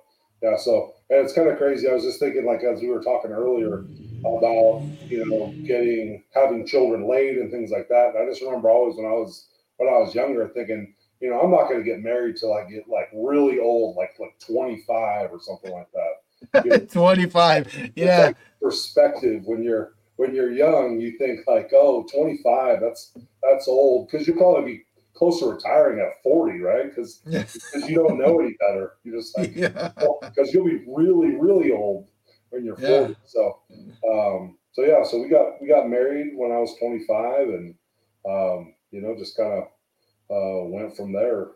Speaker 2: yeah, so and it's kind of crazy. I was just thinking, like as we were talking earlier about you know getting having children late and things like that. And I just remember always when I was when I was younger thinking, you know, I'm not going to get married till I get like really old, like like 25 or something like that. You know,
Speaker 1: 25. Yeah.
Speaker 2: like perspective when you're when you're young you think like oh 25 that's that's old because you'll probably be close to retiring at 40 right because
Speaker 1: Yeah.
Speaker 2: you don't know any better you just like
Speaker 1: Yeah.
Speaker 2: Oh, because you'll be really really old when you're 40
Speaker 1: Yeah.
Speaker 2: so um so yeah so we got we got married when i was 25 and um you know just kind of uh went from there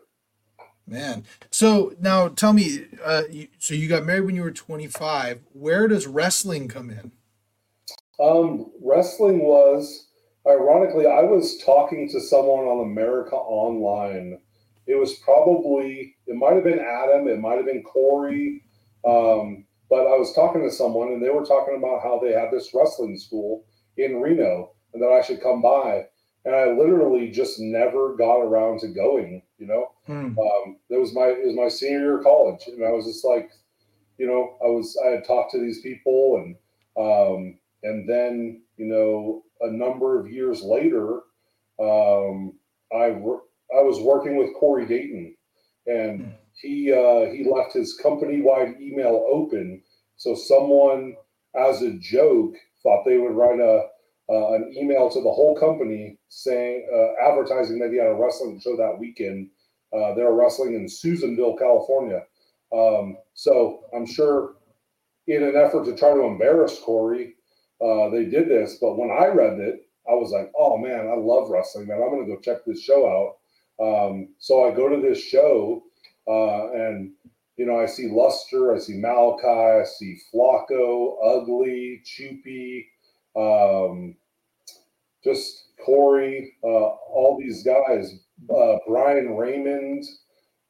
Speaker 1: Man. So now tell me, uh, you, so you got married when you were 25. Where does wrestling come in?
Speaker 2: Um, wrestling was ironically, I was talking to someone on America Online. It was probably it might have been Adam, it might have been Corey, um, but I was talking to someone and they were talking about how they had this wrestling school in Reno and that I should come by. And I literally just never got around to going. You know,
Speaker 1: Hmm.
Speaker 2: um, that was my it was my senior year of college, and I was just like, you know, I was I had talked to these people, and um, and then you know a number of years later, um, I I was working with Corey Dayton, and
Speaker 1: Hmm.
Speaker 2: He uh, he left his company wide email open, so someone as a joke thought they would write a uh, an email to the whole company saying uh, advertising that he had a wrestling show that weekend. Uh, they were wrestling in Susanville, California. Um, so I'm sure in an effort to try to embarrass Corey, uh, they did this. But when I read it, I was like, oh man, I love wrestling, man. I'm going to go check this show out. Um, so I go to this show uh, and, you know, I see Luster, I see Malachi, I see Flacco, Ugly, Choopy, um, just Corey, uh, all these guys, uh, Brian Raymond.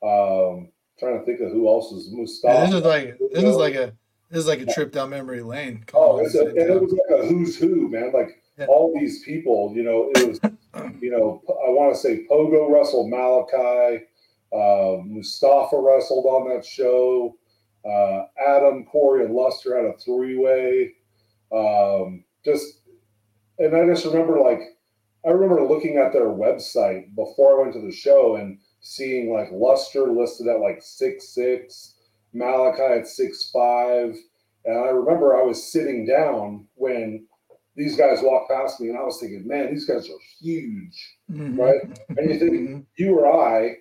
Speaker 2: Um, trying to think of who else is
Speaker 1: Yeah,
Speaker 2: Mustafa.
Speaker 1: this is like this is like a this is like a trip down memory lane. Come
Speaker 2: Oh,
Speaker 1: on,
Speaker 2: it's a, and it was like a who's who, man. Like
Speaker 1: Yeah.
Speaker 2: all these people, you know, it was, you know, I want to say Pogo Russell, Malachi, uh, Mustafa wrestled on that show, uh, Adam, Corey, and Luster had a three way. Um, just, and I just remember like, I remember looking at their website before I went to the show and seeing like Luster listed at like six six, Malachi at six five. And I remember I was sitting down when these guys walked past me, and I was thinking, man, these guys are huge.
Speaker 1: Mhm.
Speaker 2: right? And you think
Speaker 1: Mhm.
Speaker 2: you or I,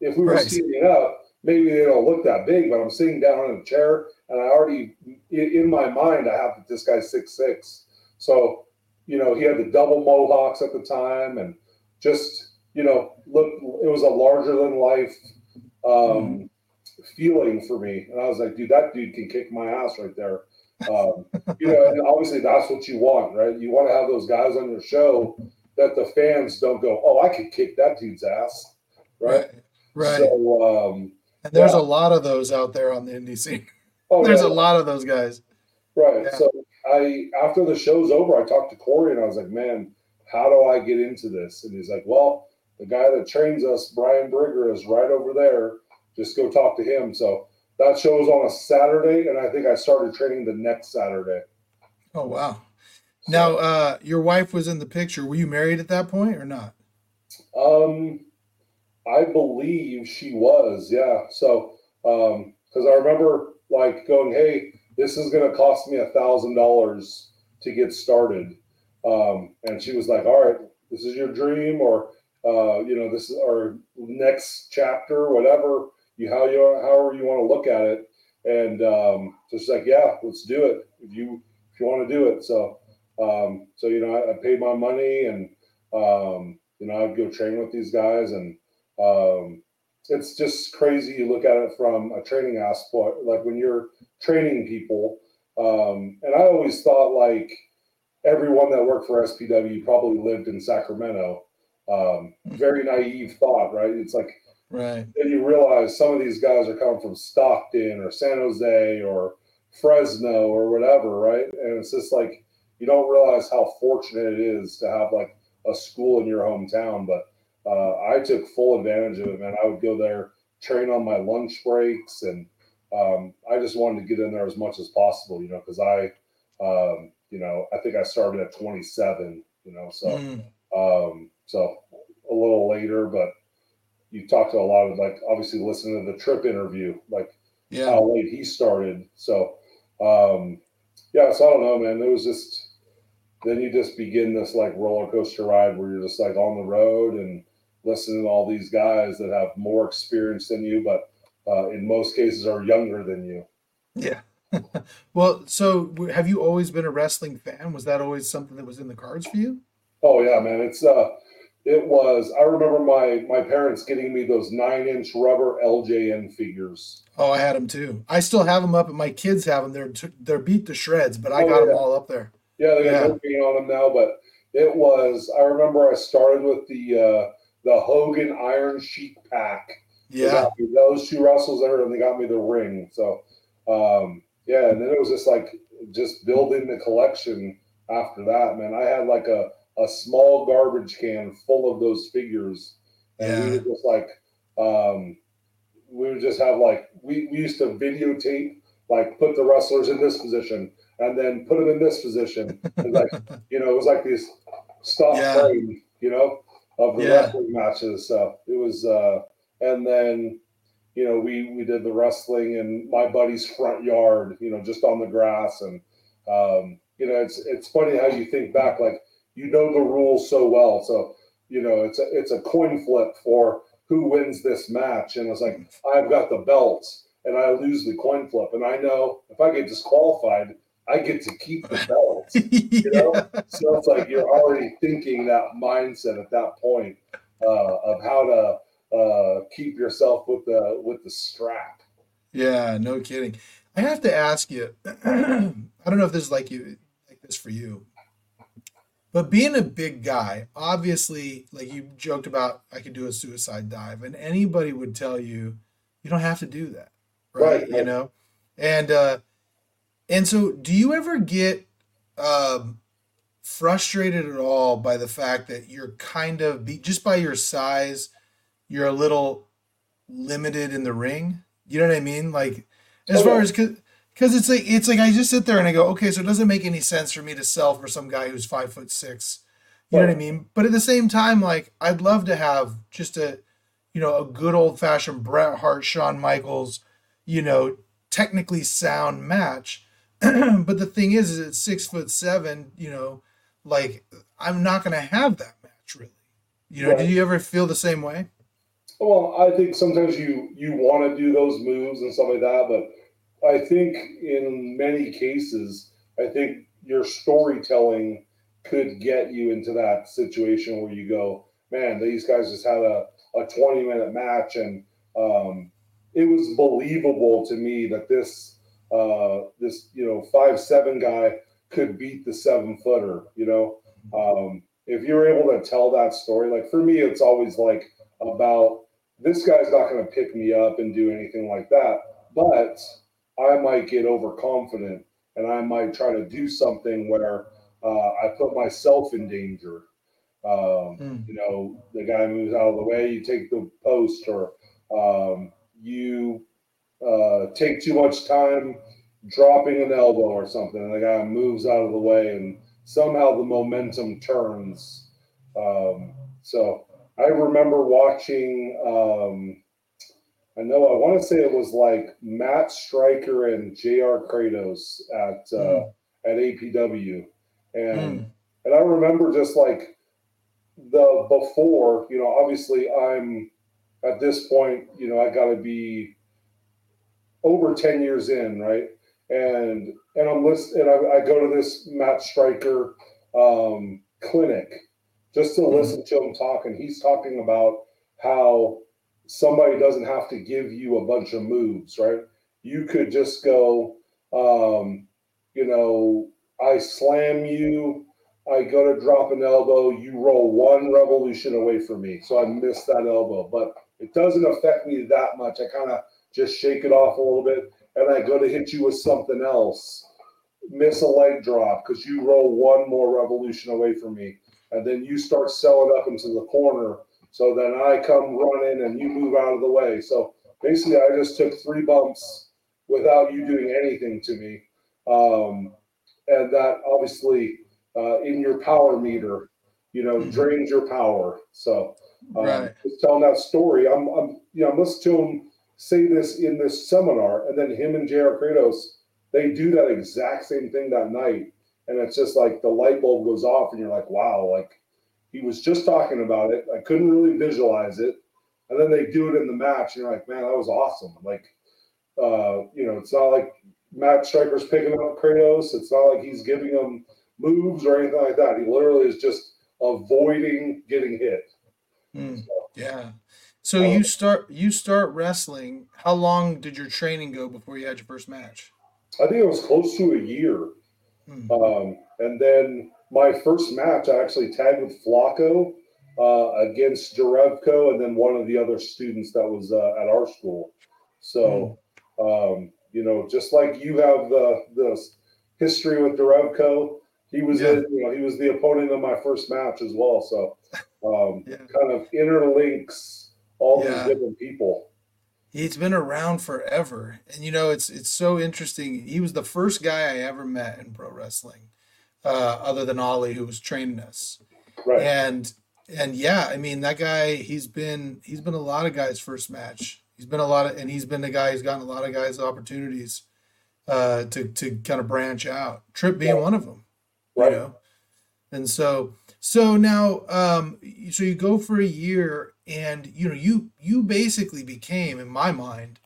Speaker 2: if we were
Speaker 1: Right.
Speaker 2: standing up, maybe they don't look that big, but I'm sitting down in a chair, and I already in my mind I have this guy's six six. So you know he had the double mohawks at the time, and just you know look, it was a larger than life um, feeling for me, and I was like, dude, that dude can kick my ass right there. Um, you know, and obviously that's what you want, right? You want to have those guys on your show that the fans don't go, oh, I could kick that dude's ass, right?
Speaker 1: Right.
Speaker 2: So, um,
Speaker 1: and there's
Speaker 2: yeah.
Speaker 1: a lot of those out there on the indie scene.
Speaker 2: oh,
Speaker 1: There's
Speaker 2: yeah,
Speaker 1: a lot of those guys.
Speaker 2: right.
Speaker 1: yeah.
Speaker 2: So I, after the show's over, I talked to Corey and I was like, man, how do I get into this? And he's like, well, the guy that trains us, Brian Brigger, is right over there. Just go talk to him. So that show was on a Saturday, and I think I started training the next Saturday.
Speaker 1: Oh wow.
Speaker 2: So,
Speaker 1: Now, uh, your wife was in the picture. Were you married at that point or not?
Speaker 2: Um, I believe she was, yeah. So, um, because I remember like going, "Hey, this is going to cost me a thousand dollars to get started," um, and she was like, "All right, this is your dream, or uh, you know, this is our next chapter, whatever you how you however you want to look at it." And um, so she's like, "Yeah, let's do it if you if you want to do it." So, um, so you know, I, I paid my money and um, you know, I'd go train with these guys, and um, it's just crazy. You look at it from a training aspect, like when you're training people. Um, and I always thought like everyone that worked for SPW probably lived in Sacramento. Um, very naive thought, right? It's like
Speaker 1: Right.
Speaker 2: then you realize some of these guys are coming from Stockton or San Jose or Fresno or whatever, right? And it's just like you don't realize how fortunate it is to have like a school in your hometown, but uh, I took full advantage of it, man. I would go there, train on my lunch breaks, and um, I just wanted to get in there as much as possible, you know, because I, um, you know, I think I started at 27, you know, so, mm. um, so a little later, but you talked to a lot of like obviously listening to the trip interview, like yeah. how late he started. So, um, yeah, so I don't know, man. It was just then you just begin this like roller coaster ride where you're just like on the road and listening to all these guys that have more experience than you, but uh, in most cases are younger than you.
Speaker 1: Yeah. well, so have you always been a wrestling fan? Was that always something that was in the cards for you?
Speaker 2: Oh yeah, man. It's uh it was I remember my my parents getting me those 9-inch rubber LJN figures.
Speaker 1: Oh, I had them too. I still have them up and my kids have them. They're they're beat to shreds, but I oh, got yeah. them all up there.
Speaker 2: Yeah, they got yeah. no on them now, but it was I remember I started with the uh the Hogan Iron Sheik pack.
Speaker 1: Yeah.
Speaker 2: Those two wrestles there and they got me the ring. So um yeah, and then it was just like just building the collection after that, man. I had like a, a small garbage can full of those figures. And yeah. we would just like um we would just have like we, we used to videotape like put the wrestlers in this position and then put them in this position. like you know, it was like these stop yeah. frame, you know, of the yeah. wrestling matches. So it was uh and then you know, we we did the wrestling in my buddy's front yard, you know, just on the grass, and um, you know, it's it's funny how you think back, like you know the rules so well, so you know, it's a it's a coin flip for who wins this match, and it's like I've got the belts, and I lose the coin flip, and I know if I get disqualified, I get to keep the belts, you know. yeah. So it's like you're already thinking that mindset at that point uh, of how to uh, keep yourself with the with the strap.
Speaker 1: Yeah, no kidding. I have to ask you. I don't know if this is like you like this for you, but being a big guy, obviously, like you joked about, I could do a suicide dive, and anybody would tell you you don't have to do that, right? right you know, and uh, and so do you ever get um, frustrated at all by the fact that you're kind of be, just by your size you're a little limited in the ring. You know what I mean? Like as oh, far as because it's like it's like I just sit there and I go, okay, so it doesn't make any sense for me to sell for some guy who's five foot six. You know what I mean? But at the same time, like I'd love to have just a, you know, a good old fashioned Bret Hart, Shawn Michaels, you know, technically sound match. but the thing is, is at six foot seven, you know, like I'm not gonna have that match really. You know, right. do you ever feel the same way?
Speaker 2: Well, I think sometimes you you want to do those moves and stuff like that, but I think in many cases, I think your storytelling could get you into that situation where you go, man, these guys just had a, a 20 minute match and um, it was believable to me that this uh, this you know five seven guy could beat the seven footer. You know, um, if you're able to tell that story, like for me, it's always like about this guy's not going to pick me up and do anything like that. But I might get overconfident and I might try to do something where uh, I put myself in danger. Um, mm. You know, the guy moves out of the way, you take the post, or um, you uh, take too much time dropping an elbow or something, and the guy moves out of the way, and somehow the momentum turns. Um, so I remember watching. Um, I know I want to say it was like Matt Striker and J.R. Kratos at uh, mm. at APW, and mm. and I remember just like the before. You know, obviously I'm at this point. You know, I got to be over ten years in, right? And and I'm listening. And I, I go to this Matt Striker um, clinic just to listen to him talk. And he's talking about how somebody doesn't have to give you a bunch of moves, right? You could just go, um, you know, I slam you, I go to drop an elbow, you roll one revolution away from me. So I miss that elbow, but it doesn't affect me that much. I kind of just shake it off a little bit and I go to hit you with something else. Miss a leg drop because you roll one more revolution away from me and then you start selling up into the corner. So then I come running and you move out of the way. So basically, I just took three bumps without you doing anything to me. Um, and that obviously uh, in your power meter, you know,
Speaker 1: Mhm.
Speaker 2: drains your power. So um,
Speaker 1: Right.
Speaker 2: just telling that story, I'm, I'm, you know, I'm listening to him say this in this seminar, and then him and J.R. Kratos, they do that exact same thing that night, and it's just like the light bulb goes off, and you're like, wow, like he was just talking about it. I couldn't really visualize it, and then they do it in the match, and you're like, man, that was awesome. Like, uh, you know, it's not like Matt Striker's picking up Kratos. It's not like he's giving him moves or anything like that. He literally is just avoiding getting hit.
Speaker 1: Mm,
Speaker 2: So,
Speaker 1: yeah. So you start you start wrestling. How long did your training go before you had your first match?
Speaker 2: I think it was close to a year.
Speaker 1: Mm,
Speaker 2: Um, and then my first match, I actually tagged with Flacco uh, against Jarevko and then one of the other students that was uh, at our school. So, um, you know, just like you have the the history with Jarevko, he was
Speaker 1: Yeah.
Speaker 2: in, you know he was the opponent of my first match as well. So, um,
Speaker 1: Yeah.
Speaker 2: kind of interlinks all
Speaker 1: Yeah.
Speaker 2: these different people.
Speaker 1: He's been around forever, and you know it's it's so interesting. He was the first guy I ever met in pro wrestling, uh, other than Ollie, who was training us.
Speaker 2: Right.
Speaker 1: And and yeah, I mean that guy. He's been he's been a lot of guys' first match. He's been a lot of, and he's been the guy who's gotten a lot of guys opportunities uh, to to kind of branch out. Trip being
Speaker 2: Yeah.
Speaker 1: one of them.
Speaker 2: Right.
Speaker 1: You know? And so so now um so you go for a year and you know you you basically became in my mind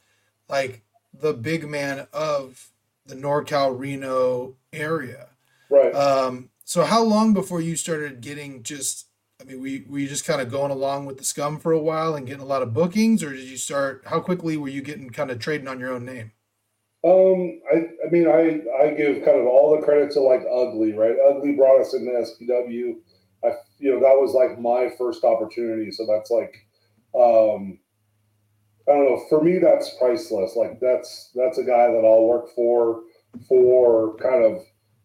Speaker 1: like the big man of the NorCal Reno area.
Speaker 2: Right.
Speaker 1: Um so how long before you started getting just I mean, were you, were you just kind of going along with the scum for a while and getting a lot of bookings, or did you start? How quickly were you getting kind of trading on your own name?
Speaker 2: Um, I, I mean, I, I give kind of all the credit to like Ugly, right? Ugly brought us into SPW. I, you know, that was like my first opportunity. So that's like, um, I don't know. For me, that's priceless. Like that's that's a guy that I'll work for for kind of,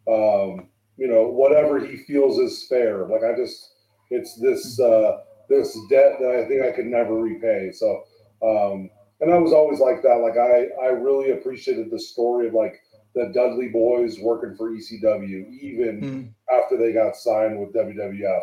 Speaker 2: um, you know, whatever he feels is fair. Like I just, it's this uh, this debt that I think I could never repay. So. Um, and I was always like that. Like I, I really appreciated the story of like the Dudley boys working for ECW, even
Speaker 1: Mm,
Speaker 2: after they got signed with WWF.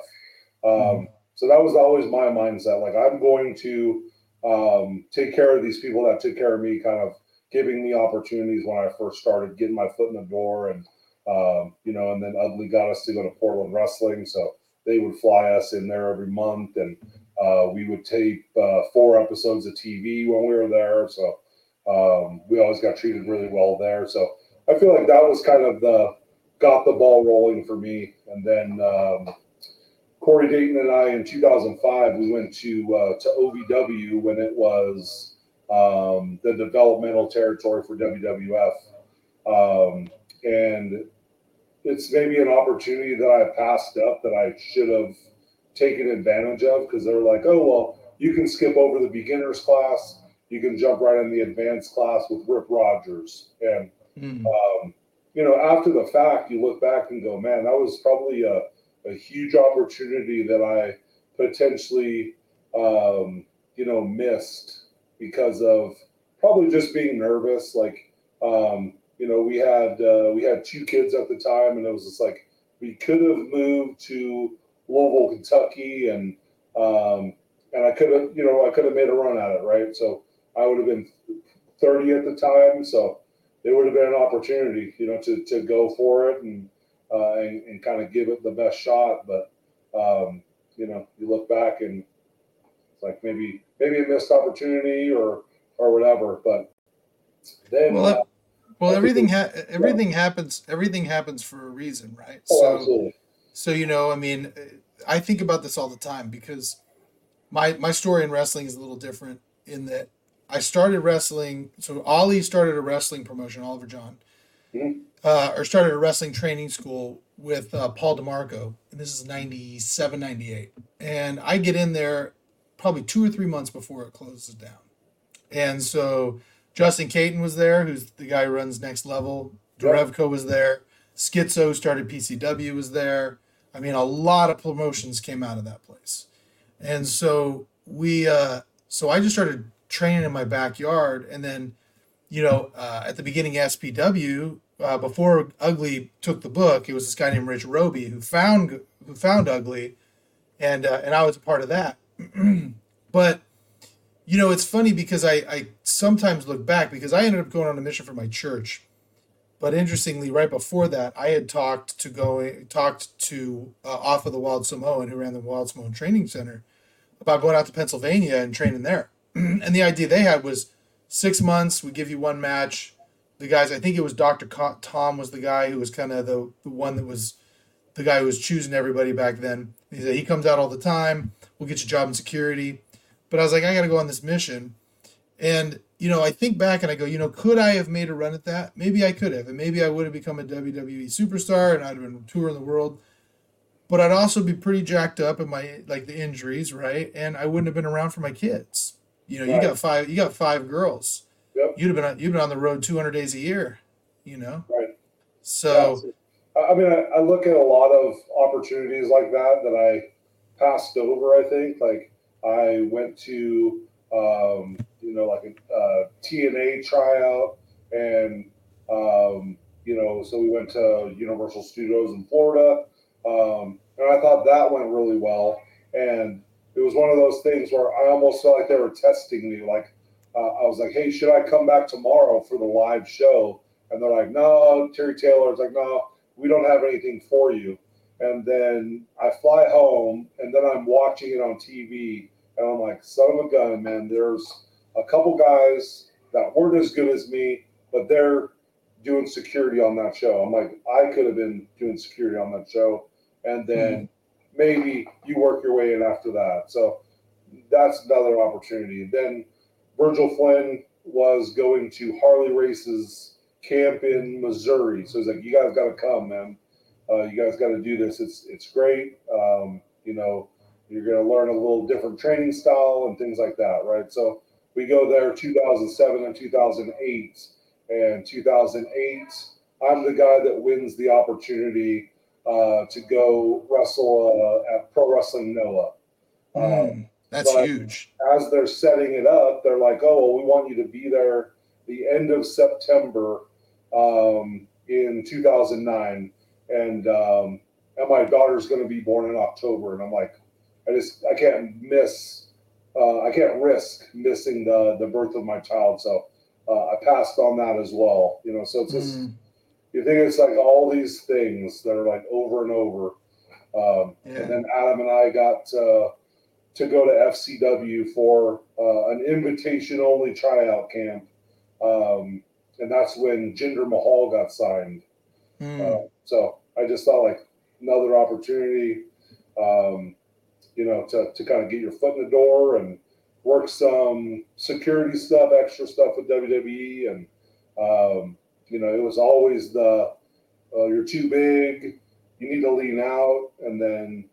Speaker 2: Um,
Speaker 1: Mhm.
Speaker 2: So that was always my mindset. Like I'm going to um, take care of these people that took care of me, kind of giving me opportunities when I first started getting my foot in the door, and um, you know, and then Ugly got us to go to Portland Wrestling, so they would fly us in there every month, and uh, we would tape uh, four episodes of TV when we were there. So um, we always got treated really well there. So I feel like that was kind of the got the ball rolling for me. And then um, Corey Dayton and I in 2005, we went to uh, to OVW when it was um, the developmental territory for WWF. Um, and it's maybe an opportunity that I passed up that I should have taken advantage of because they're like, oh, well, you can skip over the beginners class. You can jump right in the advanced class with Rip Rogers. And
Speaker 1: mm,
Speaker 2: um, you know, after the fact, you look back and go, man, that was probably a, a huge opportunity that I potentially, um, you know, missed because of probably just being nervous. Like, um, you know, we had uh, we had two kids at the time, and it was just like we could have moved to Louisville, Kentucky, and um, and I could have, you know, I could have made a run at it, right? So I would have been 30 at the time, so it would have been an opportunity, you know, to, to go for it and, uh, and, and kind of give it the best shot. But, um, you know, you look back and it's like maybe, maybe a missed opportunity or, or whatever. But then,
Speaker 1: Well,
Speaker 2: uh,
Speaker 1: well, everything ha- everything happens. Everything happens for a reason, right?
Speaker 2: oh,
Speaker 1: So,
Speaker 2: absolutely.
Speaker 1: so you know, I mean, I think about this all the time because my my story in wrestling is a little different in that I started wrestling. So Ollie started a wrestling promotion, Oliver John,
Speaker 2: Mhm.
Speaker 1: uh, or started a wrestling training school with uh, Paul DeMarco, and this is 97, 98. And I get in there probably two or three months before it closes down. And so Justin Caton was there, who's the guy who runs Next Level. Derevko was there. Schizo started PCW was there. I mean, a lot of promotions came out of that place. And so we, uh, so I just started training in my backyard. And then, you know, uh, at the beginning SPW, uh, before Ugly took the book, it was this guy named Rich Roby who found who found Ugly, and uh, and I was a part of that. but you know, it's funny because I I sometimes look back because I ended up going on a mission for my church, but interestingly, right before that, I had talked to going talked to uh, Afa of the Wild Samoan who ran the Wild Samoan Training Center about going out to Pennsylvania and training there, and the idea they had was six months. We give you one match the guys. I think it was Doctor Tom was the guy who was kind of the, the one that was the guy who was choosing everybody back then. He said he comes out all the time. We'll get you a job in security. But I was like, I got to go on this mission, and you know, I think back and I go, you know, could I have made a run at that? Maybe I could have, and maybe I would have become a WWE superstar, and I'd have been touring the world. But I'd also be pretty jacked up in my like the injuries, right? And I wouldn't have been around for my kids. You know, right. you got five, you got five girls Yep. You'd have been on, you've been on the road 200 days a year, you know.
Speaker 2: Right.
Speaker 1: So,
Speaker 2: yeah, I mean, I, I, look at a lot of opportunities like that that I passed over. I think like I went to, um, you know, like a, a TNA tryout, and um, you know, so we went to Universal Studios in Florida, um, and I thought that went really well. And it was one of those things where I almost felt like they were testing me, like uh, I was like, hey, should I come back tomorrow for the live show? And they're like, no, Terry Taylor's like, no, we don't have anything for you. And then I fly home and then I'm watching it on TV and I'm like, son of a gun, man, there's a couple guys that weren't as good as me, but they're doing security on that show. I'm like, I could have been doing security on that show. And then mm-hmm. Maybe you work your way in after that. So that's another opportunity. Then Virgil Flynn was going to Harley Race's camp in Missouri. So he's like, "You guys got to come, man. Uh, you guys got to do this. It's it's great. Um, you know, you're going to learn a little different training style and things like that, right?" So we go there 2007 and 2008. And 2008, I'm the guy that wins the opportunity uh, to go wrestle uh, at Pro Wrestling Noah.
Speaker 1: Um, that's huge.
Speaker 2: As they're setting it up, they're like, "Oh, well, we want you to be there the end of September um, in 2009, and um, and my daughter's going to be born in October." And I'm like, I just I can't miss, uh, I can't risk missing the the birth of my child. So uh, I passed on that as well. You know, so it's just mm. You think it's like all these things that are like over and over. Um, yeah. And then Adam and I got. Uh, to go to FCW for uh, an invitation only tryout camp. Um, and that's when Jinder Mahal got signed. Mm. Uh, so I just thought like another opportunity, um, you know, to, to kind of get your foot in the door and work some security stuff, extra stuff with WWE. And, um, you know, it was always the, uh, you're too big, you need to lean out. And then,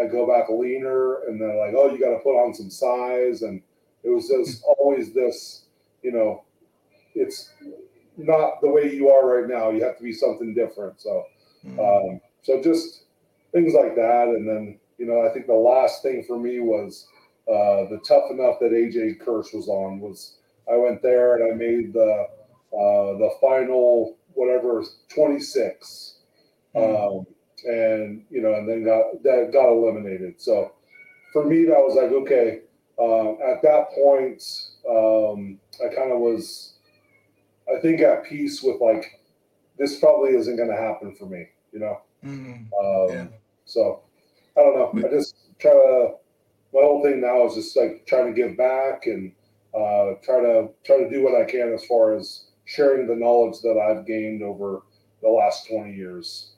Speaker 2: I go back leaner, and they're like, "Oh, you got to put on some size," and it was just always this, you know, it's not the way you are right now. You have to be something different. So, mm-hmm. um, so just things like that, and then you know, I think the last thing for me was uh, the tough enough that AJ Kirsch was on was I went there and I made the uh, the final whatever 26. Mm-hmm. Um, and you know, and then got that got eliminated. So for me, that was like okay. Uh, at that point, um, I kind of was, I think, at peace with like this probably isn't going to happen for me. You know. Mm-hmm. Um, yeah. So I don't know. I just try to. My whole thing now is just like trying to give back and uh, try to try to do what I can as far as sharing the knowledge that I've gained over the last twenty years.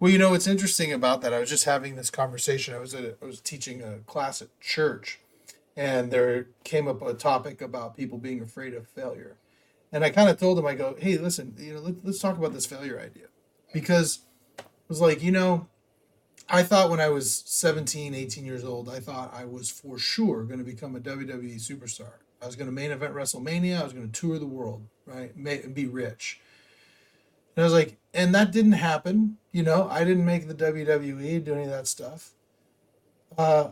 Speaker 1: Well, you know what's interesting about that? I was just having this conversation. I was at I was teaching a class at church, and there came up a topic about people being afraid of failure, and I kind of told them, I go, "Hey, listen, you know, let, let's talk about this failure idea," because it was like, you know, I thought when I was 17, 18 years old, I thought I was for sure going to become a WWE superstar. I was going to main event WrestleMania. I was going to tour the world, right, and be rich And I was like, and that didn't happen. You know, I didn't make the WWE, do any of that stuff. Uh,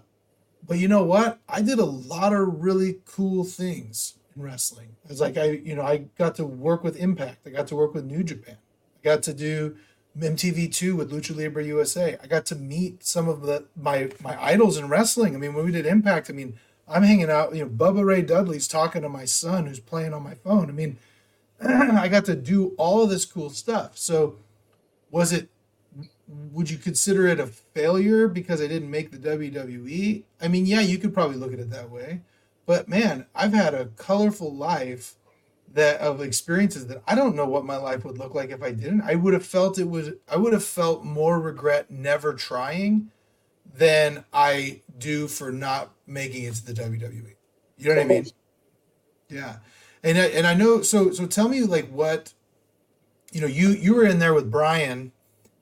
Speaker 1: but you know what? I did a lot of really cool things in wrestling. It's like I, you know, I got to work with Impact. I got to work with New Japan. I got to do MTV2 with Lucha Libre USA. I got to meet some of the my my idols in wrestling. I mean, when we did Impact, I mean, I'm hanging out, you know, Bubba Ray Dudley's talking to my son who's playing on my phone. I mean, I got to do all of this cool stuff. So, was it would you consider it a failure because I didn't make the WWE? I mean, yeah, you could probably look at it that way. But man, I've had a colorful life that of experiences that I don't know what my life would look like if I didn't. I would have felt it was I would have felt more regret never trying than I do for not making it to the WWE. You know what I mean? Yeah. And I, and I know so so tell me like what you know you you were in there with Brian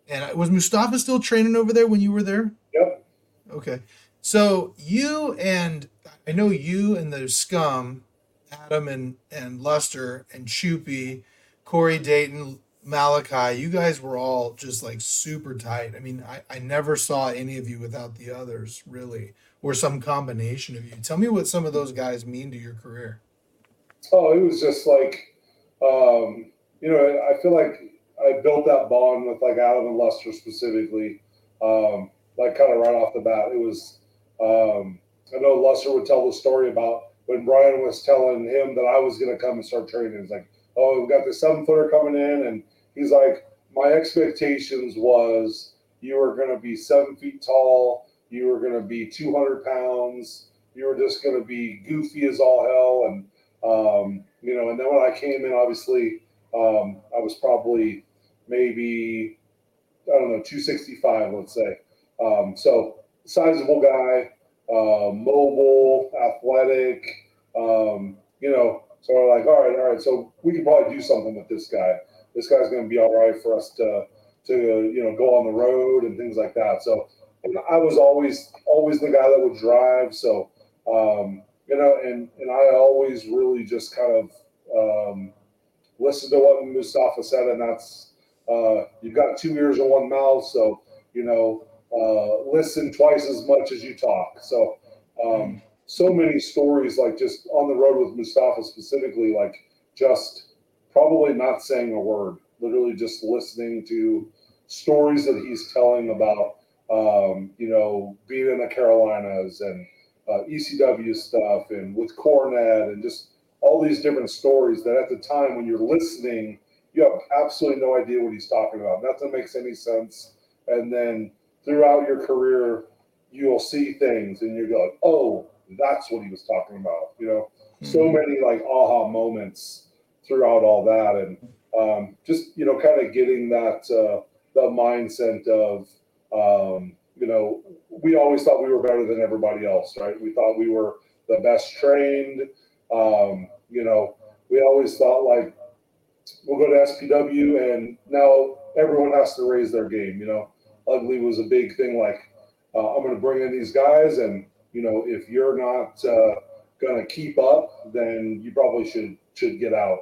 Speaker 1: and was Mustafa still training over there when you were there?
Speaker 2: Yep.
Speaker 1: Okay. So you and I know you and the scum Adam and and Luster and Choopy, Corey Dayton, Malachi, you guys were all just like super tight. I mean, I, I never saw any of you without the others, really, or some combination of you. Tell me what some of those guys mean to your career.
Speaker 2: Oh, it was just like, um, you know, I feel like I built that bond with like Adam and Luster specifically, um, like kind of right off the bat. It was, um, I know Luster would tell the story about when Brian was telling him that I was going to come and start training. He's like, "Oh, we've got this seven footer coming in," and he's like, "My expectations was you were going to be seven feet tall, you were going to be 200 pounds, you were just going to be goofy as all hell." And um, you know, and then when I came in, obviously, um, I was probably maybe I don't know 265, let's say. Um, so sizable guy uh, mobile, athletic. Um, you know, so we're like, all right, all right. So we can probably do something with this guy. This guy's going to be all right for us to to you know go on the road and things like that. So I was always always the guy that would drive. So um, you know, and and I always really just kind of um, listened to what Mustafa said, and that's uh, you've got two ears and one mouth. So you know, uh, listen twice as much as you talk. So, um, so many stories like just on the road with Mustafa specifically, like just probably not saying a word, literally just listening to stories that he's telling about, um, you know, being in the Carolinas and uh, ECW stuff and with Cornette and just all these different stories that at the time when you're listening, you have absolutely no idea what he's talking about. Nothing makes any sense. And then throughout your career, you'll see things and you go, oh, that's what he was talking about. You know, mm-hmm. so many like aha moments throughout all that. And um, just, you know, kind of getting that, uh, the mindset of, um, you know, we always thought we were better than everybody else, right? We thought we were the best trained. Um, you know, we always thought like we'll go to SPW and now everyone has to raise their game, you know ugly was a big thing. Like, uh, I'm going to bring in these guys, and you know, if you're not uh, going to keep up, then you probably should should get out.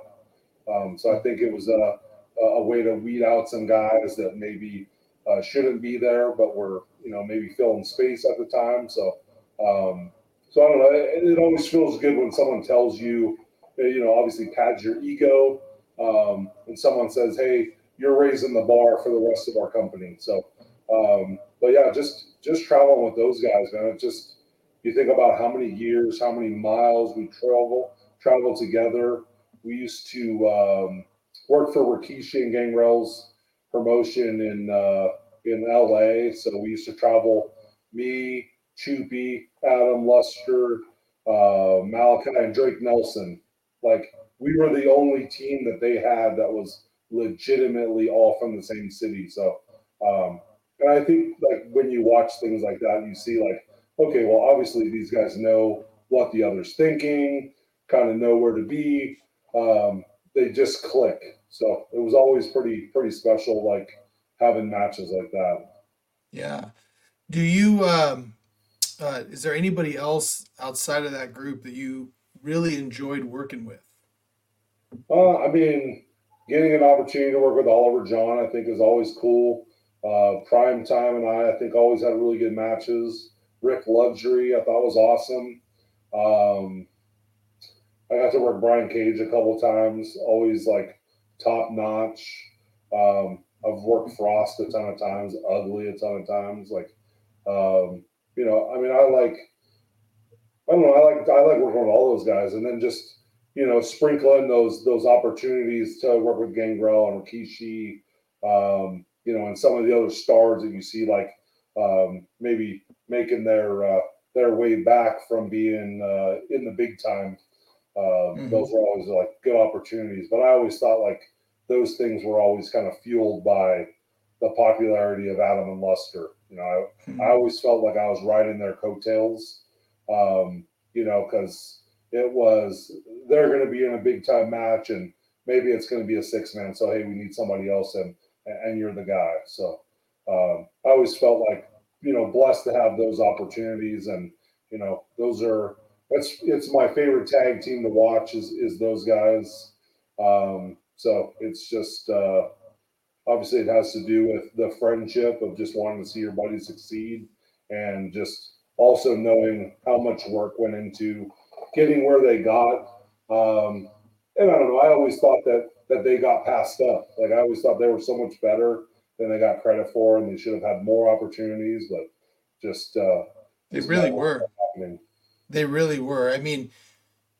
Speaker 2: Um, so I think it was a, a way to weed out some guys that maybe uh, shouldn't be there, but were you know maybe filling space at the time. So um, so I don't know. It, it, always feels good when someone tells you, you know, obviously pads your ego, um, and someone says, "Hey, you're raising the bar for the rest of our company." So um, but yeah, just just traveling with those guys, man. It just you think about how many years, how many miles we travel travel together. We used to um, work for Rikishi and Gangrel's promotion in uh, in LA. So we used to travel. Me, Choopy, Adam Luster, uh, Malachi, and Drake Nelson. Like we were the only team that they had that was legitimately all from the same city. So um, and I think like when you watch things like that, you see like, okay, well, obviously these guys know what the other's thinking, kind of know where to be. Um, they just click. So it was always pretty pretty special, like having matches like that.
Speaker 1: Yeah. Do you? Um, uh, is there anybody else outside of that group that you really enjoyed working with?
Speaker 2: Uh, I mean, getting an opportunity to work with Oliver John, I think, is always cool. Uh, Prime Time and I, I think, always had really good matches. Rick Luxury, I thought was awesome. Um, I got to work Brian Cage a couple times, always like top notch. Um, I've worked Frost a ton of times, Ugly a ton of times. Like, um, you know, I mean, I like, I don't know, I like, I like working with all those guys, and then just you know, sprinkle in those those opportunities to work with Gangrel and Rikishi, um, you know, and some of the other stars that you see, like um, maybe making their uh, their way back from being uh, in the big time. Um, mm-hmm. Those were always like good opportunities, but I always thought like those things were always kind of fueled by the popularity of Adam and Luster. You know, I, mm-hmm. I always felt like I was riding their coattails. Um, you know, because it was they're going to be in a big time match, and maybe it's going to be a six man. So hey, we need somebody else, and and you're the guy. So um, I always felt like you know blessed to have those opportunities, and you know those are it's it's my favorite tag team to watch is is those guys. Um, so it's just uh, obviously it has to do with the friendship of just wanting to see your buddy succeed, and just also knowing how much work went into getting where they got. Um, and I don't know. I always thought that that they got passed up. Like I always thought they were so much better than they got credit for, and they should have had more opportunities. But just uh,
Speaker 1: they really were. They really were. I mean,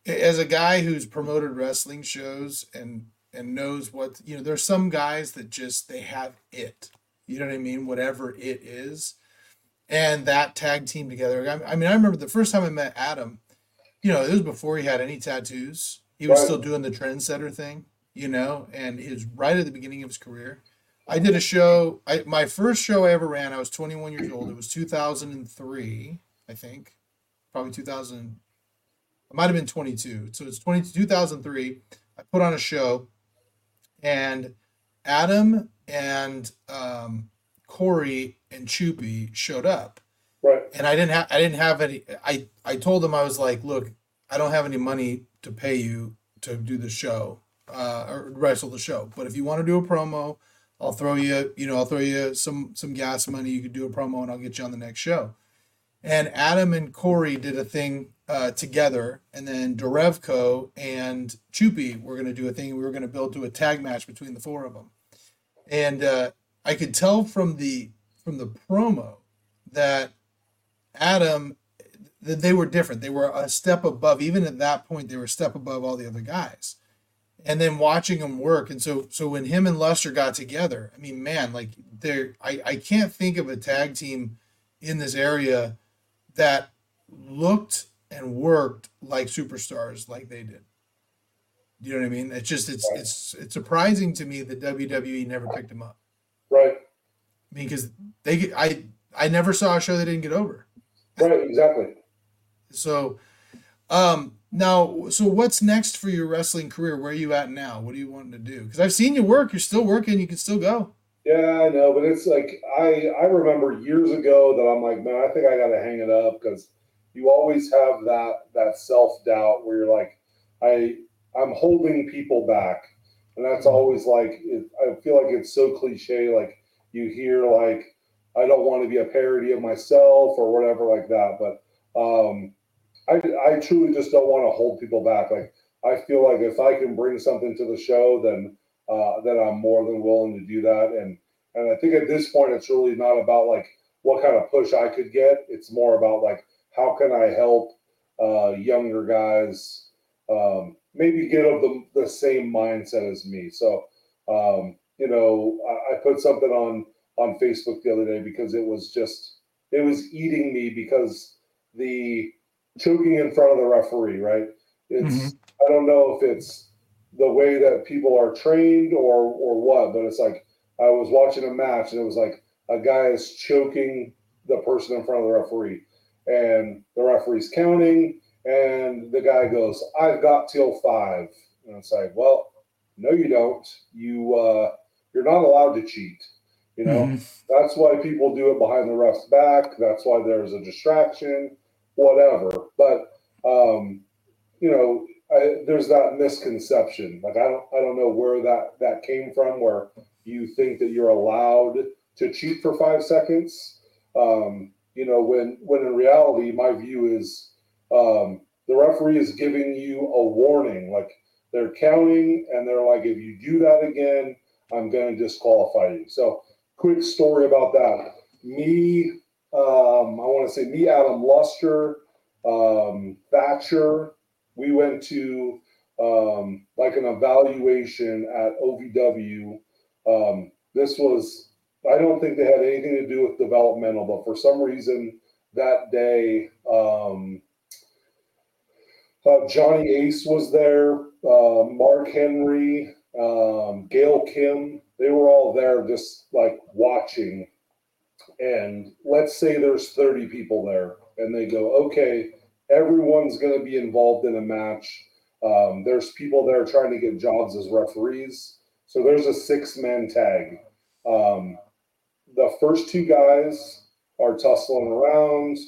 Speaker 1: as a guy who's promoted wrestling shows and and knows what you know, there's some guys that just they have it. You know what I mean? Whatever it is, and that tag team together. I, I mean, I remember the first time I met Adam you know, it was before he had any tattoos. He was right. still doing the trendsetter thing, you know, and he was right at the beginning of his career. I did a show. I my first show I ever ran. I was 21 years old. It was 2003, I think, probably 2000. It might have been 22. So it's 20, 2003. I put on a show, and Adam and um, Corey and Choopy showed up,
Speaker 2: Right.
Speaker 1: And I didn't have I didn't have any I I told them I was like, look, I don't have any money to pay you to do the show, uh, or wrestle the show. But if you want to do a promo, I'll throw you, you know, I'll throw you some some gas money. You could do a promo, and I'll get you on the next show. And Adam and Corey did a thing uh, together, and then Derevko and Choopy were going to do a thing. We were going to build to a tag match between the four of them, and uh, I could tell from the from the promo that Adam, that they were different. They were a step above. Even at that point, they were a step above all the other guys. And then watching them work, and so so when him and Luster got together, I mean, man, like there, I I can't think of a tag team in this area that looked and worked like superstars like they did. You know what I mean? It's just it's right. it's it's surprising to me that WWE never picked them up.
Speaker 2: Right.
Speaker 1: I mean, because they I I never saw a show they didn't get over.
Speaker 2: Right, exactly.
Speaker 1: So, um, now, so what's next for your wrestling career? Where are you at now? What are you wanting to do? Because I've seen you work. You're still working. You can still go.
Speaker 2: Yeah, I know, but it's like I I remember years ago that I'm like, man, I think I got to hang it up because you always have that that self doubt where you're like, I I'm holding people back, and that's mm-hmm. always like it, I feel like it's so cliche. Like you hear like I don't want to be a parody of myself or whatever like that. But um, I, I truly just don't want to hold people back. Like I feel like if I can bring something to the show, then uh, then I'm more than willing to do that. And and I think at this point, it's really not about like what kind of push I could get. It's more about like how can I help uh, younger guys um, maybe get of the, the same mindset as me. So um, you know, I, I put something on on Facebook the other day because it was just it was eating me because the choking in front of the referee, right? It's mm-hmm. I don't know if it's the way that people are trained or or what, but it's like I was watching a match and it was like a guy is choking the person in front of the referee and the referee's counting and the guy goes, I've got till five. And it's like, well, no, you don't. You uh, you're not allowed to cheat. You know, mm-hmm. that's why people do it behind the ref's back. That's why there's a distraction, whatever. But um, you know, I, there's that misconception. Like I don't, I don't know where that that came from, where you think that you're allowed to cheat for five seconds. Um, you know, when when in reality, my view is um, the referee is giving you a warning, like they're counting, and they're like, if you do that again, I'm going to disqualify you. So, quick story about that. Me, um, I want to say me, Adam Luster, um, Thatcher. We went to um, like an evaluation at OVW. Um, this was, I don't think they had anything to do with developmental, but for some reason that day, um, uh, Johnny Ace was there, uh, Mark Henry, um, Gail Kim. They were all there just like watching. And let's say there's 30 people there, and they go, okay, everyone's going to be involved in a match. Um, there's people there trying to get jobs as referees. So there's a six man tag. Um, the first two guys are tussling around.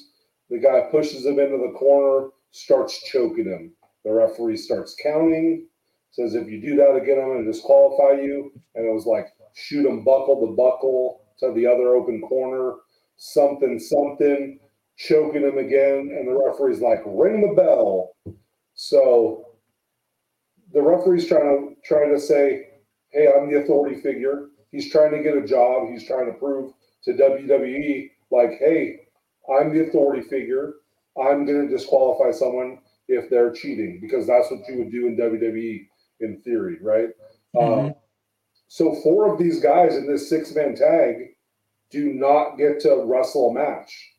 Speaker 2: The guy pushes him into the corner, starts choking him. The referee starts counting, says, If you do that again, I'm going to disqualify you. And it was like, shoot him buckle to buckle to the other open corner, something, something, choking him again. And the referee's like, Ring the bell. So the referee's trying to trying to say, "Hey, I'm the authority figure." He's trying to get a job. He's trying to prove to WWE, like, "Hey, I'm the authority figure. I'm going to disqualify someone if they're cheating because that's what you would do in WWE in theory, right?" Mm-hmm. Um, so four of these guys in this six man tag do not get to wrestle a match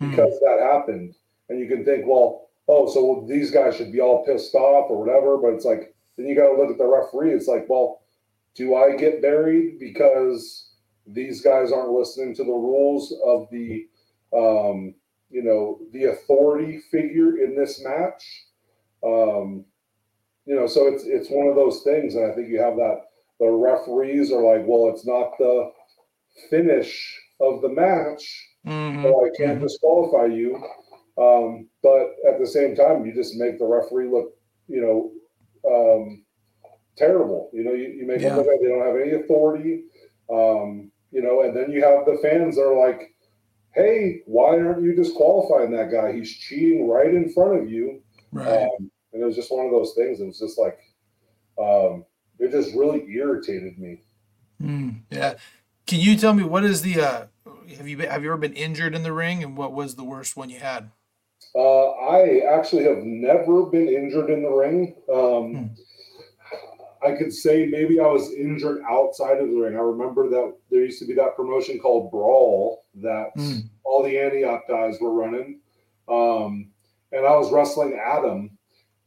Speaker 2: hmm. because mm-hmm. that happened. And you can think, well, oh, so these guys should be all pissed off or whatever. But it's like, then you got to look at the referee. It's like, well, do I get buried because these guys aren't listening to the rules of the, um, you know, the authority figure in this match? Um, you know, so it's it's one of those things, and I think you have that. The referees are like, well, it's not the finish of the match, mm-hmm. so I can't mm-hmm. disqualify you. Um, but at the same time, you just make the referee look, you know, um, terrible. You know, you, you make yeah. them look like they don't have any authority. Um, you know, and then you have the fans that are like, hey, why aren't you disqualifying that guy? He's cheating right in front of you. Right. Um, and it was just one of those things. It was just like, um, it just really irritated me.
Speaker 1: Mm, yeah. Can you tell me what is the, uh, have you been, have you ever been injured in the ring and what was the worst one you had?
Speaker 2: Uh, I actually have never been injured in the ring. Um, hmm. I could say maybe I was injured outside of the ring. I remember that there used to be that promotion called Brawl that hmm. all the Antioch guys were running. Um, and I was wrestling Adam,